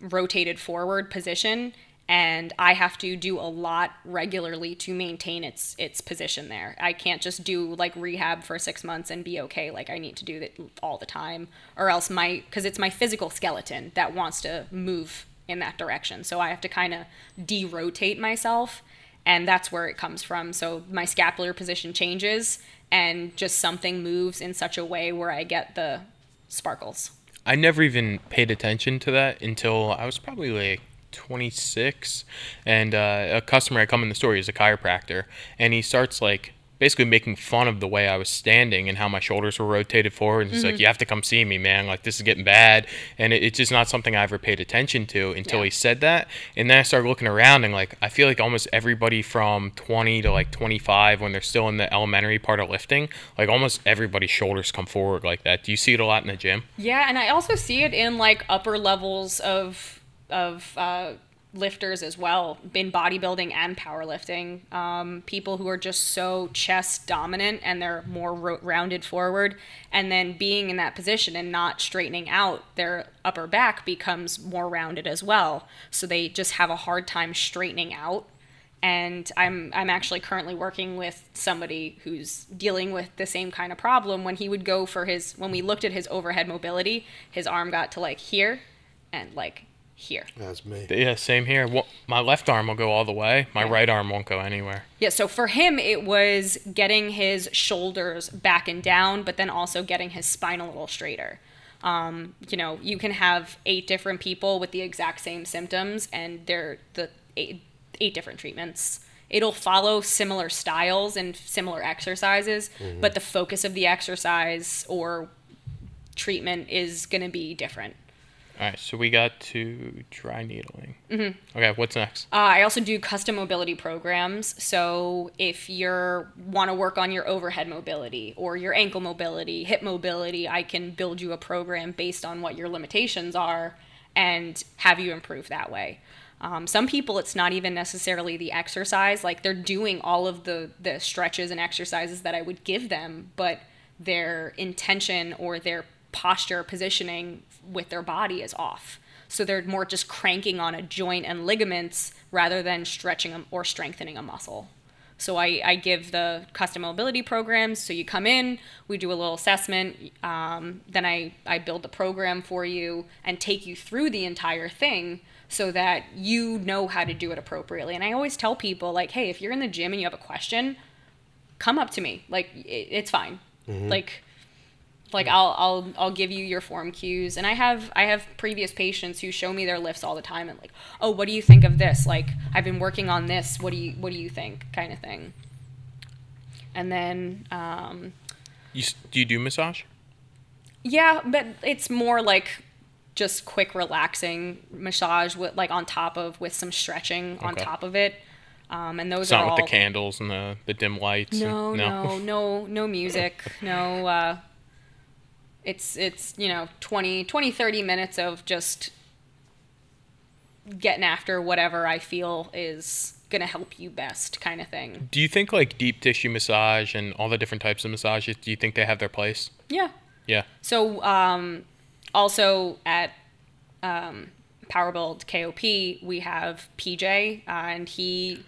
rotated forward position and I have to do a lot regularly to maintain its its position there. I can't just do like rehab for 6 months and be okay like I need to do that all the time or else my cuz it's my physical skeleton that wants to move in that direction. So I have to kind of derotate myself and that's where it comes from. So my scapular position changes and just something moves in such a way where I get the sparkles. I never even paid attention to that until I was probably like 26, and uh, a customer had come in the store. He's a chiropractor, and he starts like basically making fun of the way I was standing and how my shoulders were rotated forward. And he's Mm-hmm. like, "You have to come see me, man. Like this is getting bad." And it, it's just not something I ever paid attention to until Yeah. he said that. And then I started looking around, and like I feel like almost everybody from 20 to like 25, when they're still in the elementary part of lifting, like almost everybody's shoulders come forward like that. Do you see it a lot in the gym? Yeah, and I also see it in like upper levels of of uh, lifters as well, in bodybuilding and powerlifting. Um, people who are just so chest dominant and they're more ro- rounded forward, and then being in that position and not straightening out, their upper back becomes more rounded as well. So they just have a hard time straightening out and I'm I'm actually currently working with somebody who's dealing with the same kind of problem. When he would go for his when we looked at his overhead mobility, his arm got to like here and like here. That's me. Yeah, same here. Well, my left arm will go all the way. My Yeah. right arm won't go anywhere. Yeah, so for him it was getting his shoulders back and down, but then also getting his spine a little straighter. Um, you know, you can have eight different people with the exact same symptoms, and they're the eight, eight different treatments. It'll follow similar styles and similar exercises, but the focus of the exercise or treatment is going to be different. All right, so we got to dry needling. Mm-hmm. Okay, what's next? Uh, I also do custom mobility programs. So if you're want to work on your overhead mobility or your ankle mobility, hip mobility, I can build you a program based on what your limitations are and have you improve that way. Um, some people, it's not even necessarily the exercise; like they're doing all of the the stretches and exercises that I would give them, but their intention or their posture positioning with their body is off. So they're more just cranking on a joint and ligaments rather than stretching them or strengthening a muscle. So I, I give the custom mobility programs. So you come in, we do a little assessment, um, then I, I build the program for you and take you through the entire thing so that you know how to do it appropriately. And I always tell people, like, hey, if you're in the gym and you have a question, come up to me. Like, it, it's fine. Like, like I'll I'll I'll give you your form cues and I have I have previous patients who show me their lifts all the time and like oh what do you think of this like I've been working on this what do you what do you think kind of thing and then um, You do you do massage? yeah but it's more like just quick relaxing massage with like on top of with some stretching on Okay. top of it um, and those It's are not all with the candles and the, the dim lights. No, and, no, no, no music. *laughs* No, uh, it's, it's, you know, 20, 20, 30 minutes of just getting after whatever I feel is going to help you best kind of thing. Do you think like deep tissue massage and all the different types of massages? Do you think they have their place? Yeah. Yeah. So, um, also at um, Power Build KOP, we have PJ, uh, and he,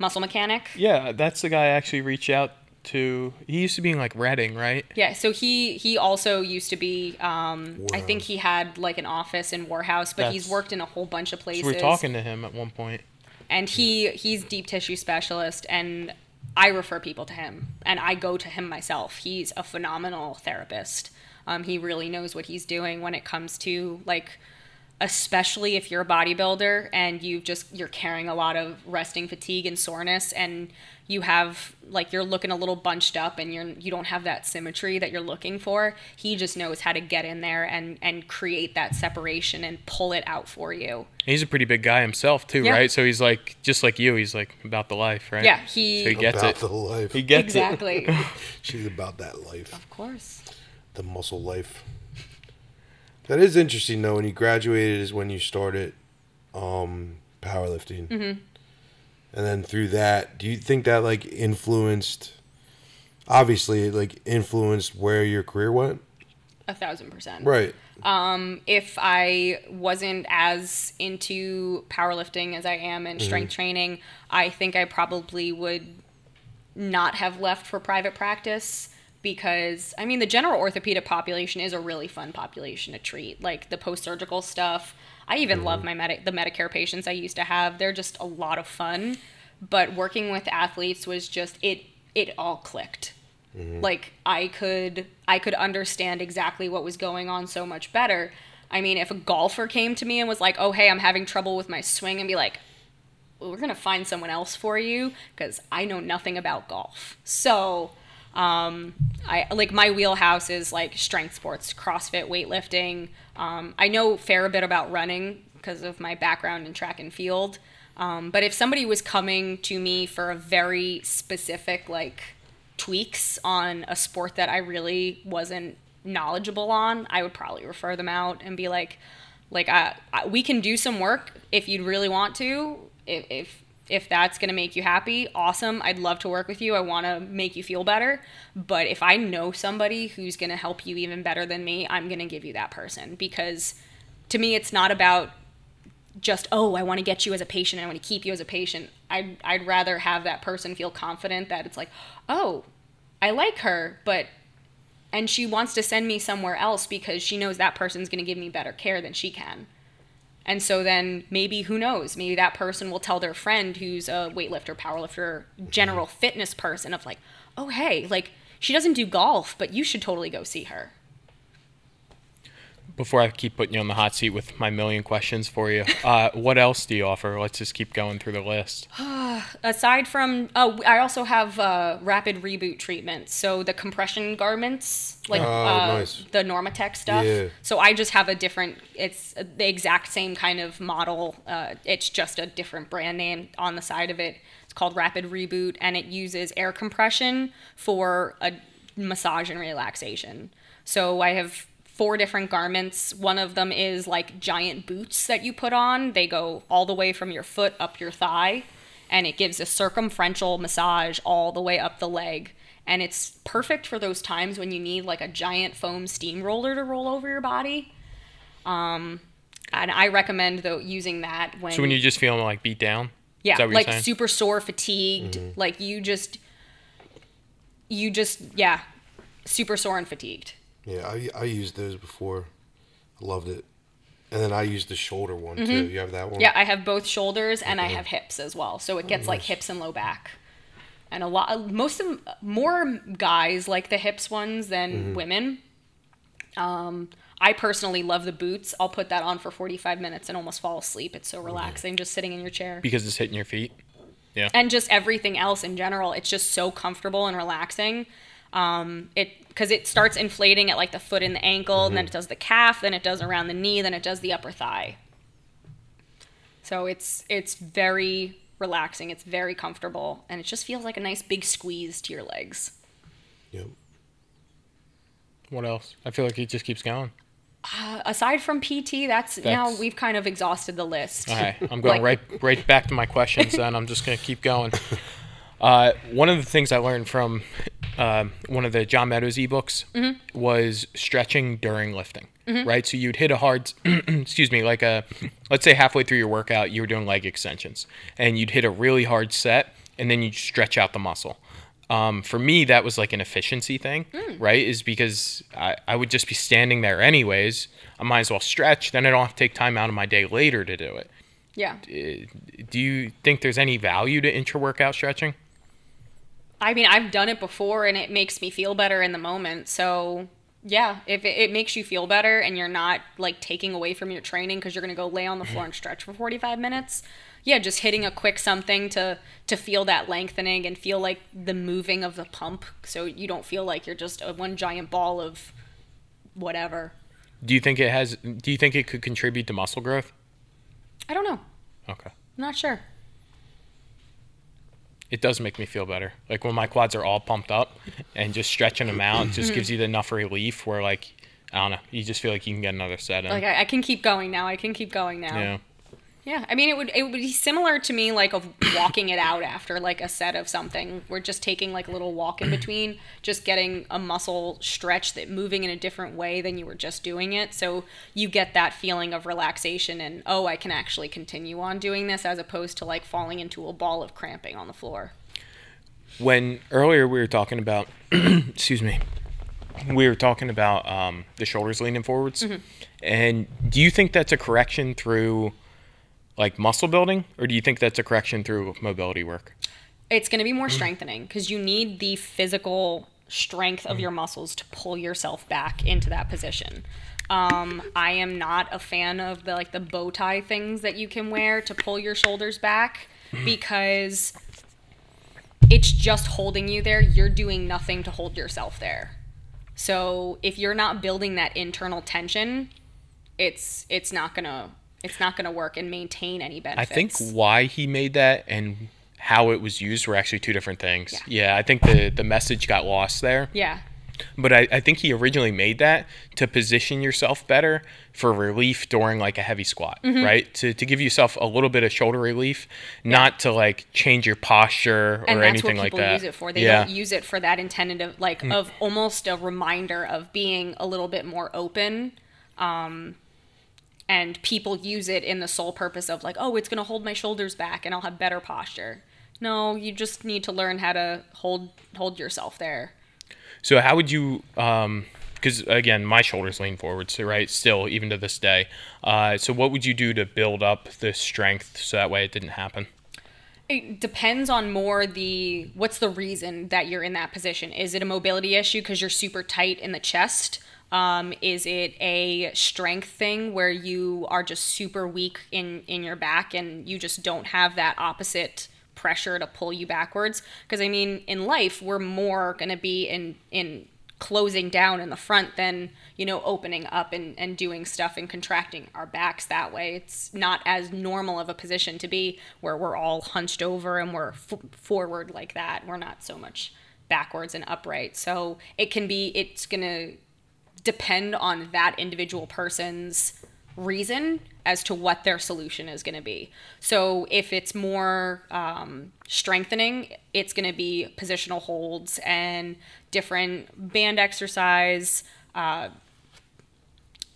muscle mechanic. Yeah, that's the guy I actually reached out to. He used to be in like Reading, right? Yeah, so he he also used to be. Um, I think he had like an office in Warhouse, but he's That's- worked in a whole bunch of places. So we were talking to him at one point. and he he's deep tissue specialist, and I refer people to him, and I go to him myself. He's a phenomenal therapist. Um, he really knows what he's doing when it comes to like especially if you're a bodybuilder and you've just you're carrying a lot of resting fatigue and soreness and you have like you're looking a little bunched up and you're you don't have that symmetry that you're looking for he just knows how to get in there and and create that separation and pull it out for you He's a pretty big guy himself too, Yeah. right? So he's like just like you. He's like about the life, right? yeah he, So he gets about it. the life. He gets it. exactly *laughs* She's about that life, of course the muscle life. That is interesting though. When you graduated, is when you started um, powerlifting, mm-hmm. and then through that, do you think that like influenced? Obviously, like influenced where your career went. a thousand percent Right. if I wasn't as into powerlifting as I am in strength training, I think I probably would not have left for private practice because I mean the general orthopedic population is a really fun population to treat. Like the post-surgical stuff. I even love mm-hmm. my Medi- the Medicare patients I used to have. They're just a lot of fun. But working with athletes was just it it all clicked mm-hmm. like i could i could understand exactly what was going on so much better i mean if a golfer came to me and was like oh hey i'm having trouble with my swing and be like well, we're gonna find someone else for you because i know nothing about golf so um, I like my wheelhouse is like strength sports, CrossFit, weightlifting. Um, I know fair a bit about running because of my background in track and field. Um, but if somebody was coming to me for a very specific like tweaks on a sport that I really wasn't knowledgeable on, I would probably refer them out and be like, like I, I, we can do some work if you'd really want to. If if if that's gonna make you happy, awesome. I'd love to work with you. I want to make you feel better. But if I know somebody who's gonna help you even better than me, I'm gonna give you that person because to me, it's not about just oh i want to get you as a patient i want to keep you as a patient I'd, I'd rather have that person feel confident that it's like oh i like her but and she wants to send me somewhere else because she knows that person's going to give me better care than she can and so then maybe who knows maybe that person will tell their friend who's a weightlifter powerlifter general mm-hmm. fitness person of like oh hey like she doesn't do golf but you should totally go see her Before I keep putting you on the hot seat with my million questions for you, uh, *laughs* what else do you offer? Let's just keep going through the list. *sighs* aside from oh i also have uh, rapid reboot treatments so the compression garments like Oh, uh, nice. the normatec stuff Yeah. so i just have a different it's the exact same kind of model uh, it's just a different brand name on the side of it it's called rapid reboot and it uses air compression for a massage and relaxation so i have four different garments one of them is like giant boots that you put on they go all the way from your foot up your thigh and it gives a circumferential massage all the way up the leg and it's perfect for those times when you need like a giant foam steamroller to roll over your body. Um, and I recommend though using that when So when you're just feeling like beat down. yeah, Is that what like super sore, fatigued, like you just you just yeah, super sore and fatigued. Yeah, I I used those before. I loved it. And then I used the shoulder one too. You have that one? Mm-hmm. Yeah, I have both shoulders and I have hips as well. So it gets like nice. hips and low back. And a lot, most of more guys like the hips ones than women. Um, I personally love the boots. I'll put that on for 45 minutes and almost fall asleep. It's so relaxing just sitting in your chair. because it's hitting your feet. Yeah. And just everything else in general it's just so comfortable and relaxing um, it because it starts inflating at like the foot and the ankle and then it does the calf then it does around the knee then it does the upper thigh so it's it's very relaxing it's very comfortable and it just feels like a nice big squeeze to your legs Yep. What else? I feel like it just keeps going. uh, aside from pt that's, now we've kind of exhausted the list Okay, I'm *laughs* going Like- right right back to my questions. Then I'm just gonna keep going. *laughs* Uh, one of the things I learned from um one of the John Meadows ebooks Mm-hmm. was stretching during lifting. Right, so you'd hit a hard, *clears throat* excuse me, like a, let's say halfway through your workout, you were doing leg extensions, and you'd hit a really hard set, and then you'd stretch out the muscle. Um, for me, that was like an efficiency thing, Hmm. right? Is because I, I would just be standing there anyways. I might as well stretch. Then I don't have to take time out of my day later to do it yeah do you think there's any value to intra workout stretching? I mean, I've done it before and it makes me feel better in the moment. So, yeah, if it, it makes you feel better and you're not like taking away from your training because you're going to go lay on the floor and stretch for 45 minutes, yeah, just hitting a quick something to to feel that lengthening and feel like the moving of the pump so you don't feel like you're just a one giant ball of whatever. Do you think it has? Do you think it could contribute to muscle growth? I don't know. Okay, I'm not sure. It does make me feel better. Like when my quads are all pumped up, and just stretching them out just gives you enough relief where like I don't know, you just feel like you can get another set in. Like I, I can keep going now. I can keep going now. yeah. Yeah, I mean, it would it would be similar to me like of walking it out after like a set of something. We're just taking like a little walk in between, just getting a muscle stretch that moving in a different way than you were just doing it. So you get that feeling of relaxation and oh, I can actually continue on doing this as opposed to like falling into a ball of cramping on the floor. When earlier we were talking about, *clears throat* excuse me, we were talking about um, the shoulders leaning forwards, and do you think that's a correction through like muscle building, or do you think that's a correction through mobility work? It's going to be more strengthening because you need the physical strength of your muscles to pull yourself back into that position. Um, I am not a fan of the like the bow tie things that you can wear to pull your shoulders back because it's just holding you there. You're doing nothing to hold yourself there. So if you're not building that internal tension, it's it's not gonna it's not gonna work and maintain any benefits. I think why he made that and how it was used were actually two different things. Yeah. Yeah, I think the the message got lost there. yeah. But I, I think he originally made that to position yourself better for relief during like a heavy squat, Mm-hmm. right? To, to give yourself a little bit of shoulder relief, not to like change your posture or anything like that. and that's what people use it for. They yeah. Mm. don't use it for that intended of like of almost a reminder of being a little bit more open. Um, and people use it in the sole purpose of like, oh, it's gonna hold my shoulders back and I'll have better posture. No, you just need to learn how to hold hold yourself there. So how would you? um Because again, my shoulders lean forward, so right, still even to this day. Uh, so what would you do to build up the strength so that way it didn't happen? It depends on more the what's the reason that you're in that position. Is it a mobility issue because you're super tight in the chest? Um, is it a strength thing where you are just super weak in in your back and you just don't have that opposite pressure to pull you backwards? Because I mean, in life, we're more gonna be in in closing down in the front than you know opening up and, and doing stuff and contracting our backs that way. It's not as normal of a position to be where we're all hunched over and we're f- forward like that. We're not so much backwards and upright. So it can be it's gonna depend on that individual person's reason as to what their solution is going to be. So if it's more um, strengthening, it's going to be positional holds and different band exercise, uh,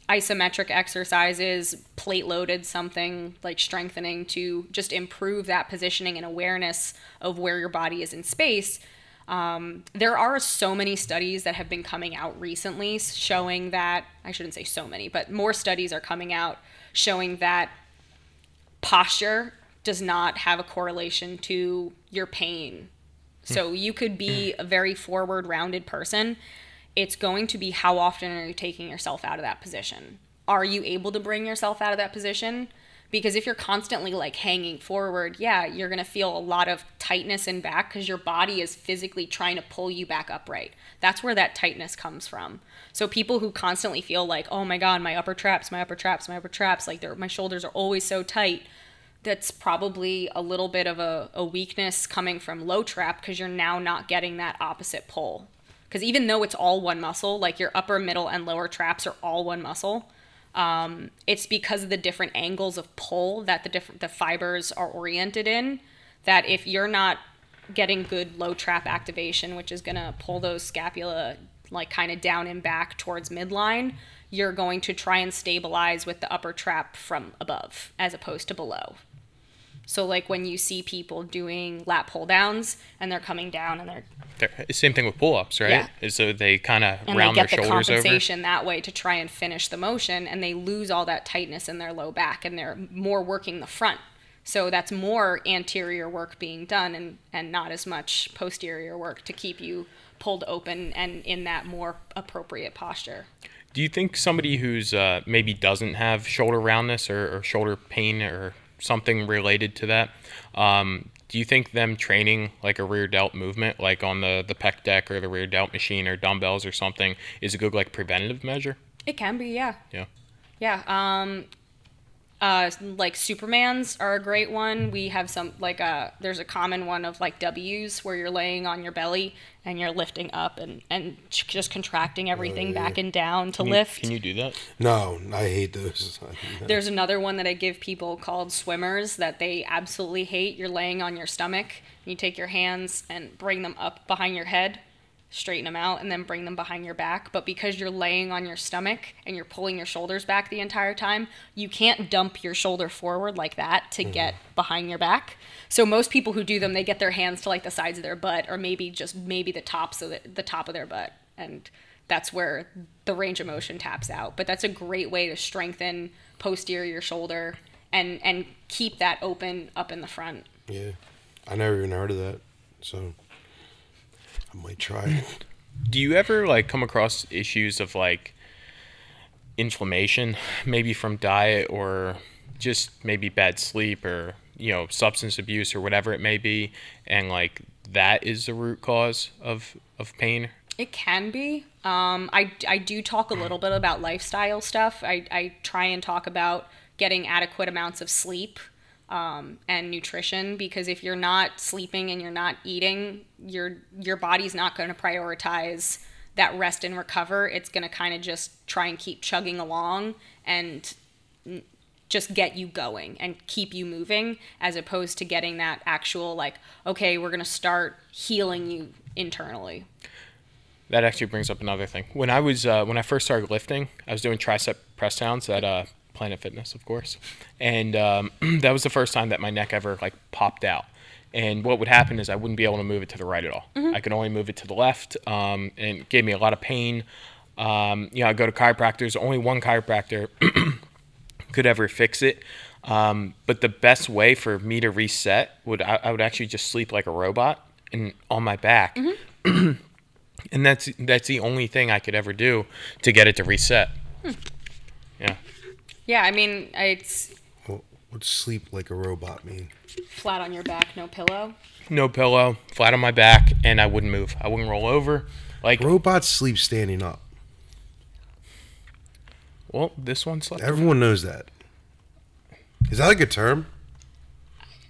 isometric exercises, plate loaded something like strengthening to just improve that positioning and awareness of where your body is in space. Um, there are so many studies that have been coming out recently showing that, I shouldn't say so many, but more studies are coming out showing that posture does not have a correlation to your pain. So you could be a very forward rounded person it's going to be how often are you taking yourself out of that position? Are you able to bring yourself out of that position? Because if you're constantly like hanging forward, yeah, you're going to feel a lot of tightness in back because your body is physically trying to pull you back upright. That's where that tightness comes from. So people who constantly feel like, "Oh my god, my upper traps, my upper traps, my upper traps, like my shoulders are always so tight." That's probably a little bit of a, a weakness coming from low trap because you're now not getting that opposite pull because even though it's all one muscle, like your upper, middle, and lower traps are all one muscle, um, it's because of the different angles of pull that the different the fibers are oriented in. That if you're not getting good low trap activation, which is gonna pull those scapula like kind of down and back towards midline, you're going to try and stabilize with the upper trap from above as opposed to below. So like when you see people doing lat pull downs and they're coming down and they're They're, same thing with pull-ups, right? Yeah. So they kind of and round they their get the shoulders over. compensation that way to try and finish the motion and they lose all that tightness in their low back and they're more working the front. So that's more anterior work being done and, and not as much posterior work to keep you pulled open and in that more appropriate posture. Do you think somebody who's uh, maybe doesn't have shoulder roundness or, or shoulder pain or something related to that, um, do you think them training like a rear delt movement, like on the the pec deck or the rear delt machine or dumbbells or something, is a good like preventative measure? It can be, yeah. Yeah. Yeah. Um, uh, like Supermans are a great one. We have some like uh there's a common one of like W's where you're laying on your belly and you're lifting up and and just contracting everything back and down to Can you, lift. can you do that? No, I hate those. *laughs* There's another one that I give people called swimmers that they absolutely hate. You're laying on your stomach. You take your hands and bring them up behind your head, straighten them out, and then bring them behind your back. But because you're laying on your stomach and you're pulling your shoulders back the entire time, you can't dump your shoulder forward like that to mm-hmm. get behind your back. So most people who do them, they get their hands to like the sides of their butt, or maybe just maybe the tops of the, the top of their butt, and that's where the range of motion taps out. But that's a great way to strengthen posterior shoulder and and keep that open up in the front. yeah, I never even heard of that, so might try it. Do you ever like come across issues of like inflammation, maybe from diet or just maybe bad sleep or you know substance abuse or whatever it may be, and like that is the root cause of of pain? It can be. Um, I, I do talk a little bit about lifestyle stuff. I, I try and talk about getting adequate amounts of sleep um, and nutrition because if you're not sleeping and you're not eating, your your body's not going to prioritize that rest and recover. It's going to kind of just try and keep chugging along and just get you going and keep you moving as opposed to getting that actual like okay we're going to start healing you internally That actually brings up another thing. When I was uh, when I first started lifting, I was doing tricep press downs at uh, Planet Fitness, of course, and um, *clears throat* that was the first time that my neck ever like popped out. And what would happen is I wouldn't be able to move it to the right at all. I could only move it to the left, um, and it gave me a lot of pain. Um, you know, I go to chiropractors. Only one chiropractor *clears throat* could ever fix it. Um, but the best way for me to reset would I, I would actually just sleep like a robot and on my back, *clears throat* and that's that's the only thing I could ever do to get it to reset. Yeah, Yeah, I mean, it's Well, what's sleep like a robot mean? flat on your back, no pillow. no pillow, flat on my back, and I wouldn't move. I wouldn't roll over. Like, Robots sleep standing up. well, this one slept. Everyone knows that. Is that like a term?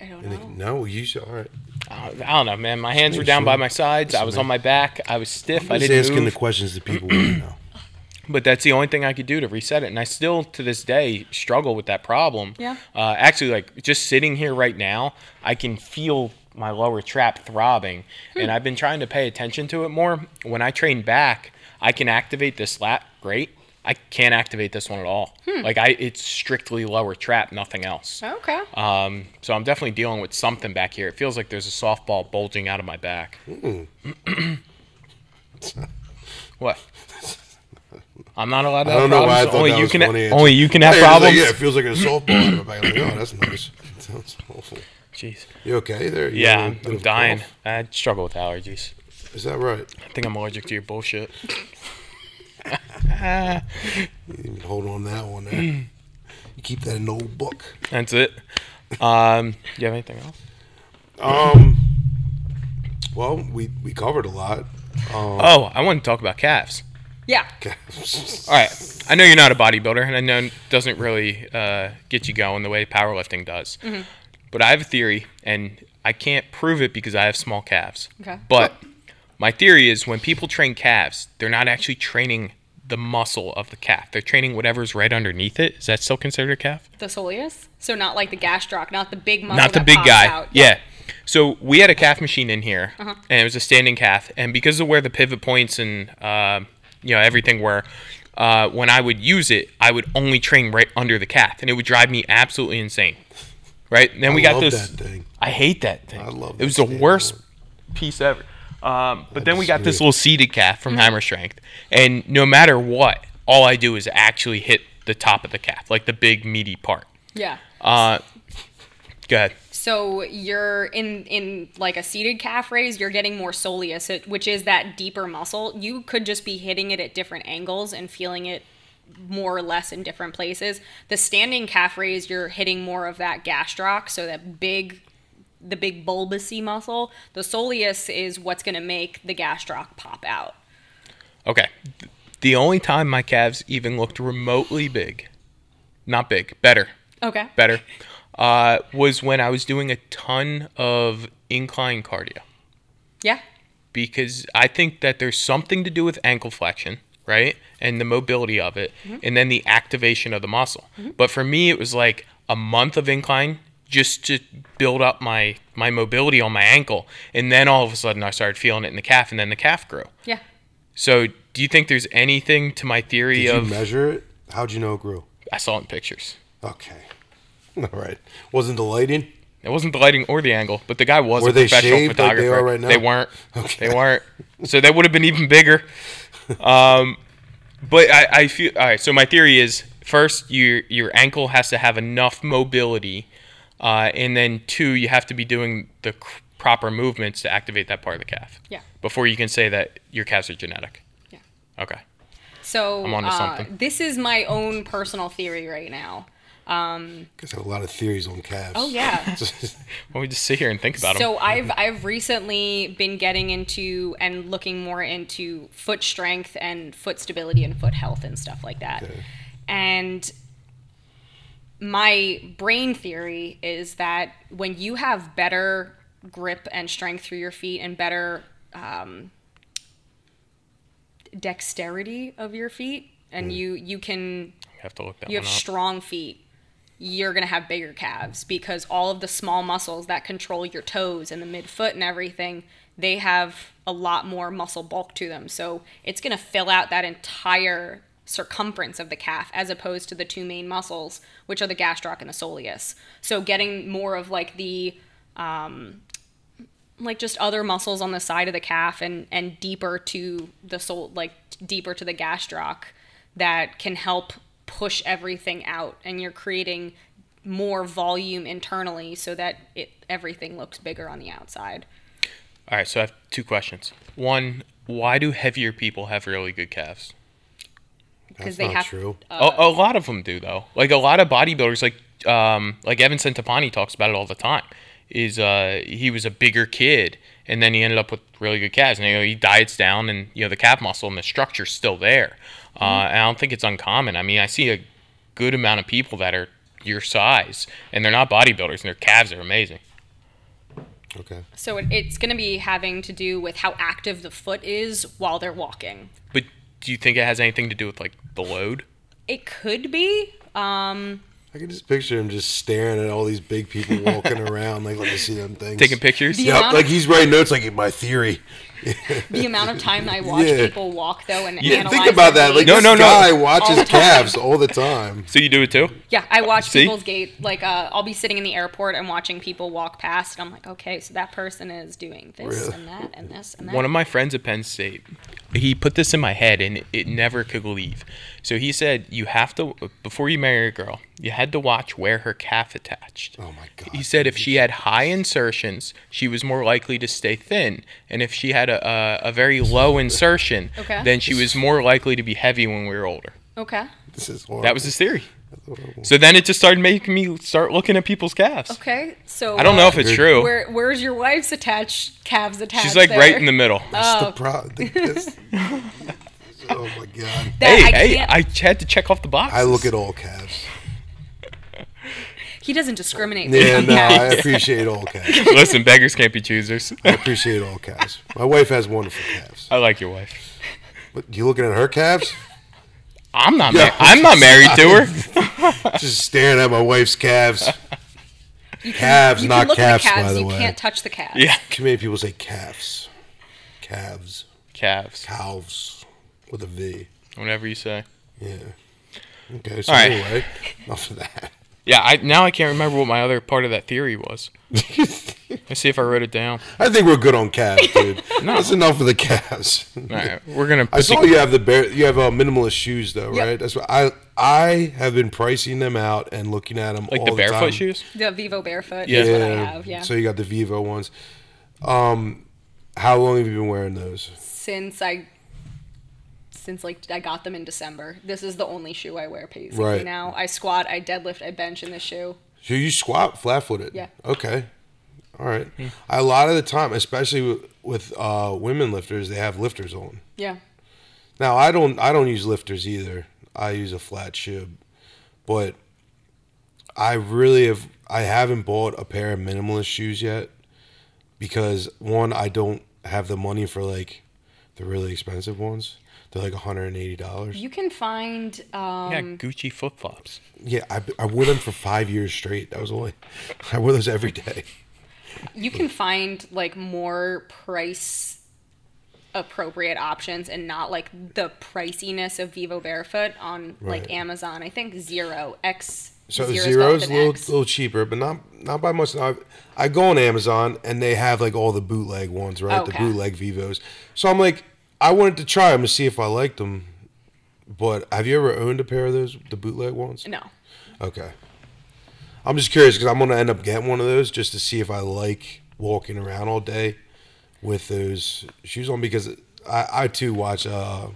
I don't And know. they- no, you should. All right. I don't know, man. My hands were down by my sides. I was on my back. I was stiff. I I'm just didn't asking move. the questions that people want to know. But that's the only thing I could do to reset it, and I still to this day struggle with that problem. Yeah. Uh, actually, like just sitting here right now, I can feel my lower trap throbbing, and I've been trying to pay attention to it more. When I train back, I can activate this lat great. I can't activate this one at all. Hmm. Like I, it's strictly lower trap, nothing else. Okay. Um, so I'm definitely dealing with something back here. It feels like there's a softball bulging out of my back. *clears throat* what? I'm not allowed to I have don't know why I thought only that you was can. funny. only you can have Yeah, it was like, problems. yeah, it feels like a softball. out of my back. I'm like, oh, that's nice. *laughs* Sounds awful. Jeez. You okay there? You Yeah, a I'm, bit I'm of a dying. cough? I struggle with allergies. Is that right? I think I'm allergic to your bullshit. *laughs* You didn't even hold on to that one there. you keep that in the old book. That's it. Um, you have anything else? Um. Well, we we covered a lot. Um, Oh, I want to talk about calves. Yeah. *laughs* All right. I know you're not a bodybuilder, and I know it doesn't really uh, get you going the way powerlifting does. But I have a theory, and I can't prove it because I have small calves. Okay. But my theory is when people train calves, they're not actually training the muscle of the calf. They're training whatever's right underneath it. Is that still considered a calf? The soleus. So not like the gastroc, not the big muscle. not the big guy. Out. Yeah. So we had a calf machine in here, Uh-huh. and it was a standing calf. And because of where the pivot points and uh, you know everything where uh, when I would use it, I would only train right under the calf, and it would drive me absolutely insane. Right? And then we got love this. that thing. I hate that thing. I love It that was the worst one. piece ever. Um, but then we got this little seated calf from Hammer Strength, and no matter what, all I do is actually hit the top of the calf, like the big meaty part. Yeah. Uh, go ahead. So you're in in like a seated calf raise, you're getting more soleus, which is that deeper muscle. You could just be hitting it at different angles and feeling it more or less in different places. The standing calf raise, you're hitting more of that gastroc, so that big the big bulbousy muscle. The soleus is what's going to make the gastroc pop out. Okay. The only time my calves even looked remotely big, not big, better, Okay. better, uh, was when I was doing a ton of incline cardio. Yeah. Because I think that there's something to do with ankle flexion, right? And the mobility of it, and then the activation of the muscle. But for me, it was like a month of incline just to build up my, my mobility on my ankle. And then all of a sudden, I started feeling it in the calf, and then the calf grew. Yeah. So, do you think there's anything to my theory of Did you measure it? How'd you know it grew? I saw it in pictures? Okay. *laughs* All right. Wasn't the lighting? It wasn't the lighting or the angle, but the guy was Were a they professional shaved like they photographer. are right now? They weren't. Okay. They weren't. So they would have been even bigger. *laughs* Um, but I, I feel all right. So my theory is first, your your ankle has to have enough mobility, uh, and then two, you have to be doing the c- proper movements to activate that part of the calf. Yeah. Before you can say that your calves are genetic. Yeah. Okay. So I'm onto uh, something. this is my own personal theory right now. Guys have a lot of theories on calves. Oh yeah. *laughs* Well, we just sit here and think about them. So I've I've recently been getting into and looking more into foot strength and foot stability and foot health and stuff like that. Okay. And my brain theory is that when you have better grip and strength through your feet and better um, dexterity of your feet, and you you can you have to look that you have up. strong feet, you're going to have bigger calves because all of the small muscles that control your toes and the midfoot and everything, they have a lot more muscle bulk to them. So it's going to fill out that entire circumference of the calf as opposed to the two main muscles, which are the gastroc and the soleus. So getting more of like the um, like just other muscles on the side of the calf and and deeper to the sole, like deeper to the gastroc that can help push everything out and you're creating more volume internally so that it everything looks bigger on the outside. All right. So I have two questions. One, why do heavier people have really good calves? because That's they not have true. Uh, a, a lot of them do though. Like a lot of bodybuilders, like um, like Evan Centopani talks about it all the time. Is uh, he was a bigger kid, and then he ended up with really good calves, and you know, he diets down, and you know the calf muscle and the structure's still there. Uh, and I don't think it's uncommon. I mean, I see a good amount of people that are your size, and they're not bodybuilders, and their calves are amazing. Okay. so it, it's going to be having to do with how active the foot is while they're walking. But do you think it has anything to do with like the load? It could be. Um, I can just picture him just staring at all these big people walking *laughs* around, like, let me see them things. Taking pictures? The Yep, like he's writing notes, like my theory. *laughs* the amount of time I watch Yeah. people walk though and Yeah, analyze think about their that. Like. No, no, no. guy watches the time. calves all the time. So you do it too? Yeah, I watch See? people's gait. Like, uh, I'll be sitting in the airport and watching people walk past, and I'm like, okay, so that person is doing this Really? and that and this and that. One of my friends at Penn State, he put this in my head and it never could leave. So he said, you have to, before you marry a girl, you had to watch where her calf attached. Oh my god. He said if she had high insertions, she was more likely to stay thin, and if she had a, a, a very low insertion, Okay. then she was more likely to be heavy when we were older. okay. This is horrible. That was his theory. So then it just started making me start looking at people's calves. Okay. So I don't know uh, if it's true. Where Where's your wife's attached calves attached? She's like there? right in the middle. That's Oh. the *laughs* problem. oh my god. That hey, I hey, can't- I had to check off the box. I look at all calves. He doesn't discriminate. Yeah, based on no, I appreciate all *laughs* calves. Listen, beggars can't be choosers. I appreciate all calves. My wife has wonderful calves. I like your wife. But you looking at her calves? I'm not. Yeah. Ma- I'm not married to her. *laughs* Just staring at my wife's calves. *laughs* Calves, You not can look calves, at the calves. by the you way. can't touch the calves. yeah, Too many people say calves. Calves. calves. Calves. With a V. Whatever you say. Yeah. Okay, so All right. anyway, enough of that. Yeah, I now I can't remember what my other part of that theory was. *laughs* Let's see if I wrote it down. I think we're good on calves, *laughs* dude. That's enough of the calves. All right, we're gonna. I put saw the- you have the bear. You have uh, minimalist shoes, though, Yep. right? That's what I I have been pricing them out and looking at them like all the barefoot time. shoes. The Vivo Barefoot Yeah. is what I have. Yeah. So you got the Vivo ones. Um, how long have you been wearing those? since I since like I got them in December. This is the only shoe I wear basically Right. now. I squat, I deadlift, I bench in this shoe. So you squat flat footed. Yeah. Okay. All right. A lot of the time, especially with, with uh, women lifters, they have lifters on. Yeah. Now I don't I don't use lifters either. I use a flat shoe, but I really have I haven't bought a pair of minimalist shoes yet because one I don't have the money for like the really expensive ones. They're like hundred and eighty dollars. You can find um Yeah, Gucci flip flops. Yeah, I, I wore them for five years straight. That was only *laughs* I wore those every day. you can find like more price appropriate options and not like the priciness of Vivo Barefoot on Right. like Amazon. I think Zero X So Zero zero's spelled a little, X. little cheaper, but not not by much. I, I go on Amazon and they have like all the bootleg ones, right? The bootleg Vivos. So I'm like, I wanted to try them to see if I liked them. But have you ever owned a pair of those, the bootleg ones? No. Okay. I'm just curious because I'm gonna end up getting one of those just to see if I like walking around all day with those shoes on because I, I too watch uh,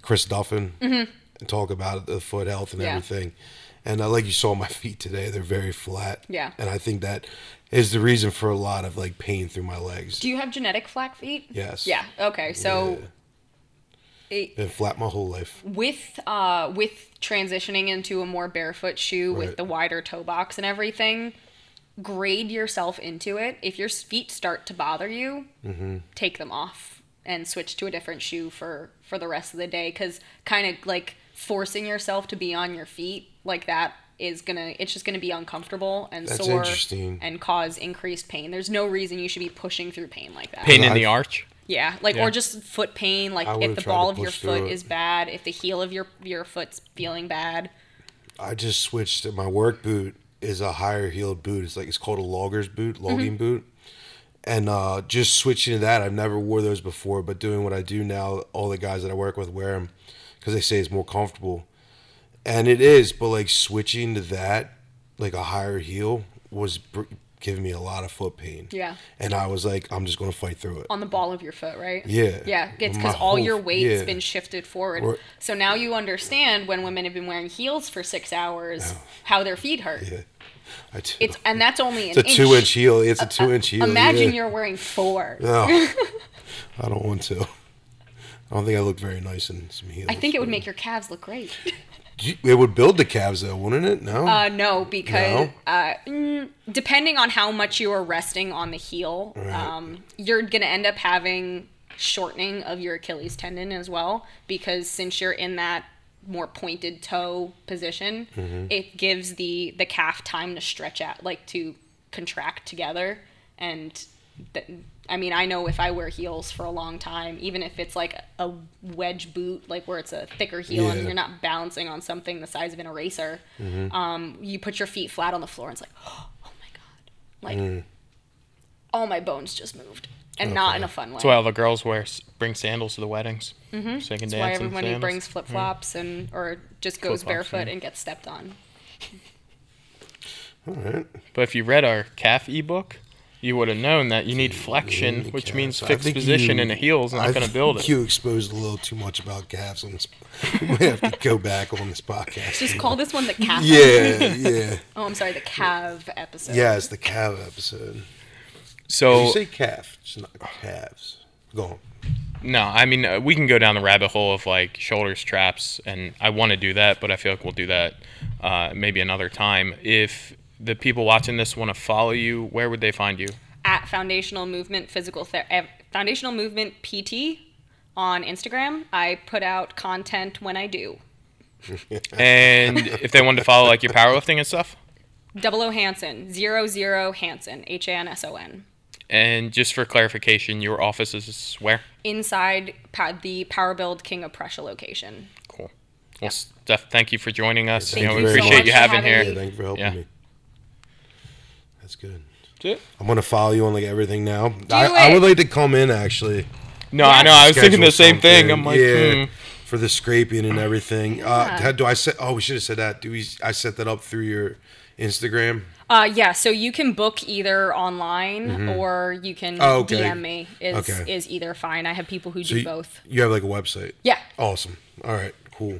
Chris Duffin and talk about the foot health and Mm-hmm. Yeah. everything. And uh, like you saw my *laughs* feet today, they're very flat. Yeah. And I think that is the reason for a lot of like pain through my legs. Do you have genetic flat feet? yes. Yeah. Okay. So Yeah. it, Been flat my whole life. with uh with transitioning into a more barefoot shoe Right. with the wider toe box and everything grade yourself into it if your feet start to bother you Mm-hmm. take them off and switch to a different shoe for for the rest of the day because kind of like forcing yourself to be on your feet like that is gonna it's just gonna be uncomfortable and That's sore interesting. and cause increased pain there's no reason you should be pushing through pain like that Pain in the arch. yeah, like Yeah. or just foot pain. Like if the ball of your foot it. is bad, if the heel of your your foot's feeling bad. I just switched to my work boot is a higher heeled boot. It's like it's called a logger's boot, logging Mm-hmm. boot. And uh, just switching to that, I've never wore those before, but doing what I do now, all the guys that I work with wear them because they say it's more comfortable. And it is, but like switching to that, like a higher heel, was br- giving me a lot of foot pain. Yeah, And I was like, I'm just gonna fight through it. on the ball of your foot, right? Yeah. Yeah, it's because all your weight's yeah. been shifted forward. Or- so now you understand when women have been wearing heels for six hours, how their feet hurt. Yeah, I do. It's and that's only an It's a two inch heel. It's a two inch heel. Imagine yeah. you're wearing four. No, *laughs* I don't want to. I don't think I look very nice in some heels. I think it would make your calves look great. *laughs* You- It would build the calves though, wouldn't it? No. Uh, no, because No? Uh, mm, depending on how much you are resting on the heel, Right. um, you're gonna end up having shortening of your Achilles tendon as well because since you're in that more pointed toe position, it gives the the calf time to stretch out, like to contract together. And th- I mean, I know if I wear heels for a long time, even if it's like a wedge boot, like where it's a thicker heel and you're not balancing on something the size of an eraser, um, you put your feet flat on the floor and it's like, *gasps* oh my god, like all my bones just moved, and not in a fun way. That's why all the girls wear bring sandals to the weddings. Mm-hmm. So they can That's why dance in everybody brings flip flops and or just goes Flip-flops, barefoot yeah. and gets stepped on. All right. But if you read our calf ebook, you would have known that you need flexion, Yeah, which calves. means fixed position you- in the heels. Not going to build it. think You exposed a little too much about calves on this. We have to go back on this podcast. Just call this one the calf. Yeah, yeah, *laughs* Oh, I'm sorry, the calf episode. yeah. It's the calf episode. Did So you say calf? It's not calves. Go on. no, I mean uh, we can go down the rabbit hole of like shoulders, traps, and I want to do that, but I feel like we'll do that uh, maybe another time. If the people watching this want to follow you, where would they find you? At Foundational Movement Physical Ther- eh, Foundational Movement PT on Instagram. I put out content when I do. *laughs* And if they wanted to follow like your powerlifting and stuff, Double O Hanson, zero zero Hanson, H A N S O N. and just for clarification, your office is where? Inside pa- the Power Build King of Prussia location. Cool. Well, Steph, thank you for joining us. Thank you know, you we so appreciate much you having having here. Yeah, thank you for helping Yeah. me. That's good. That's it. I'm gonna follow you on like everything now. I, I it. would like to come in actually. No, I know. I was thinking the schedule same thing. I'm like, yeah, hmm. for the scraping and everything. Uh, Yeah. do I set? Oh, we should have said that. Do we? I set that up through your Instagram. Uh, yeah, so you can book either online or you can Mm-hmm. Oh, okay. DM me. Is Okay. is either fine. I have people who So do you, both. You have like a website. Yeah. Awesome. All right. Cool.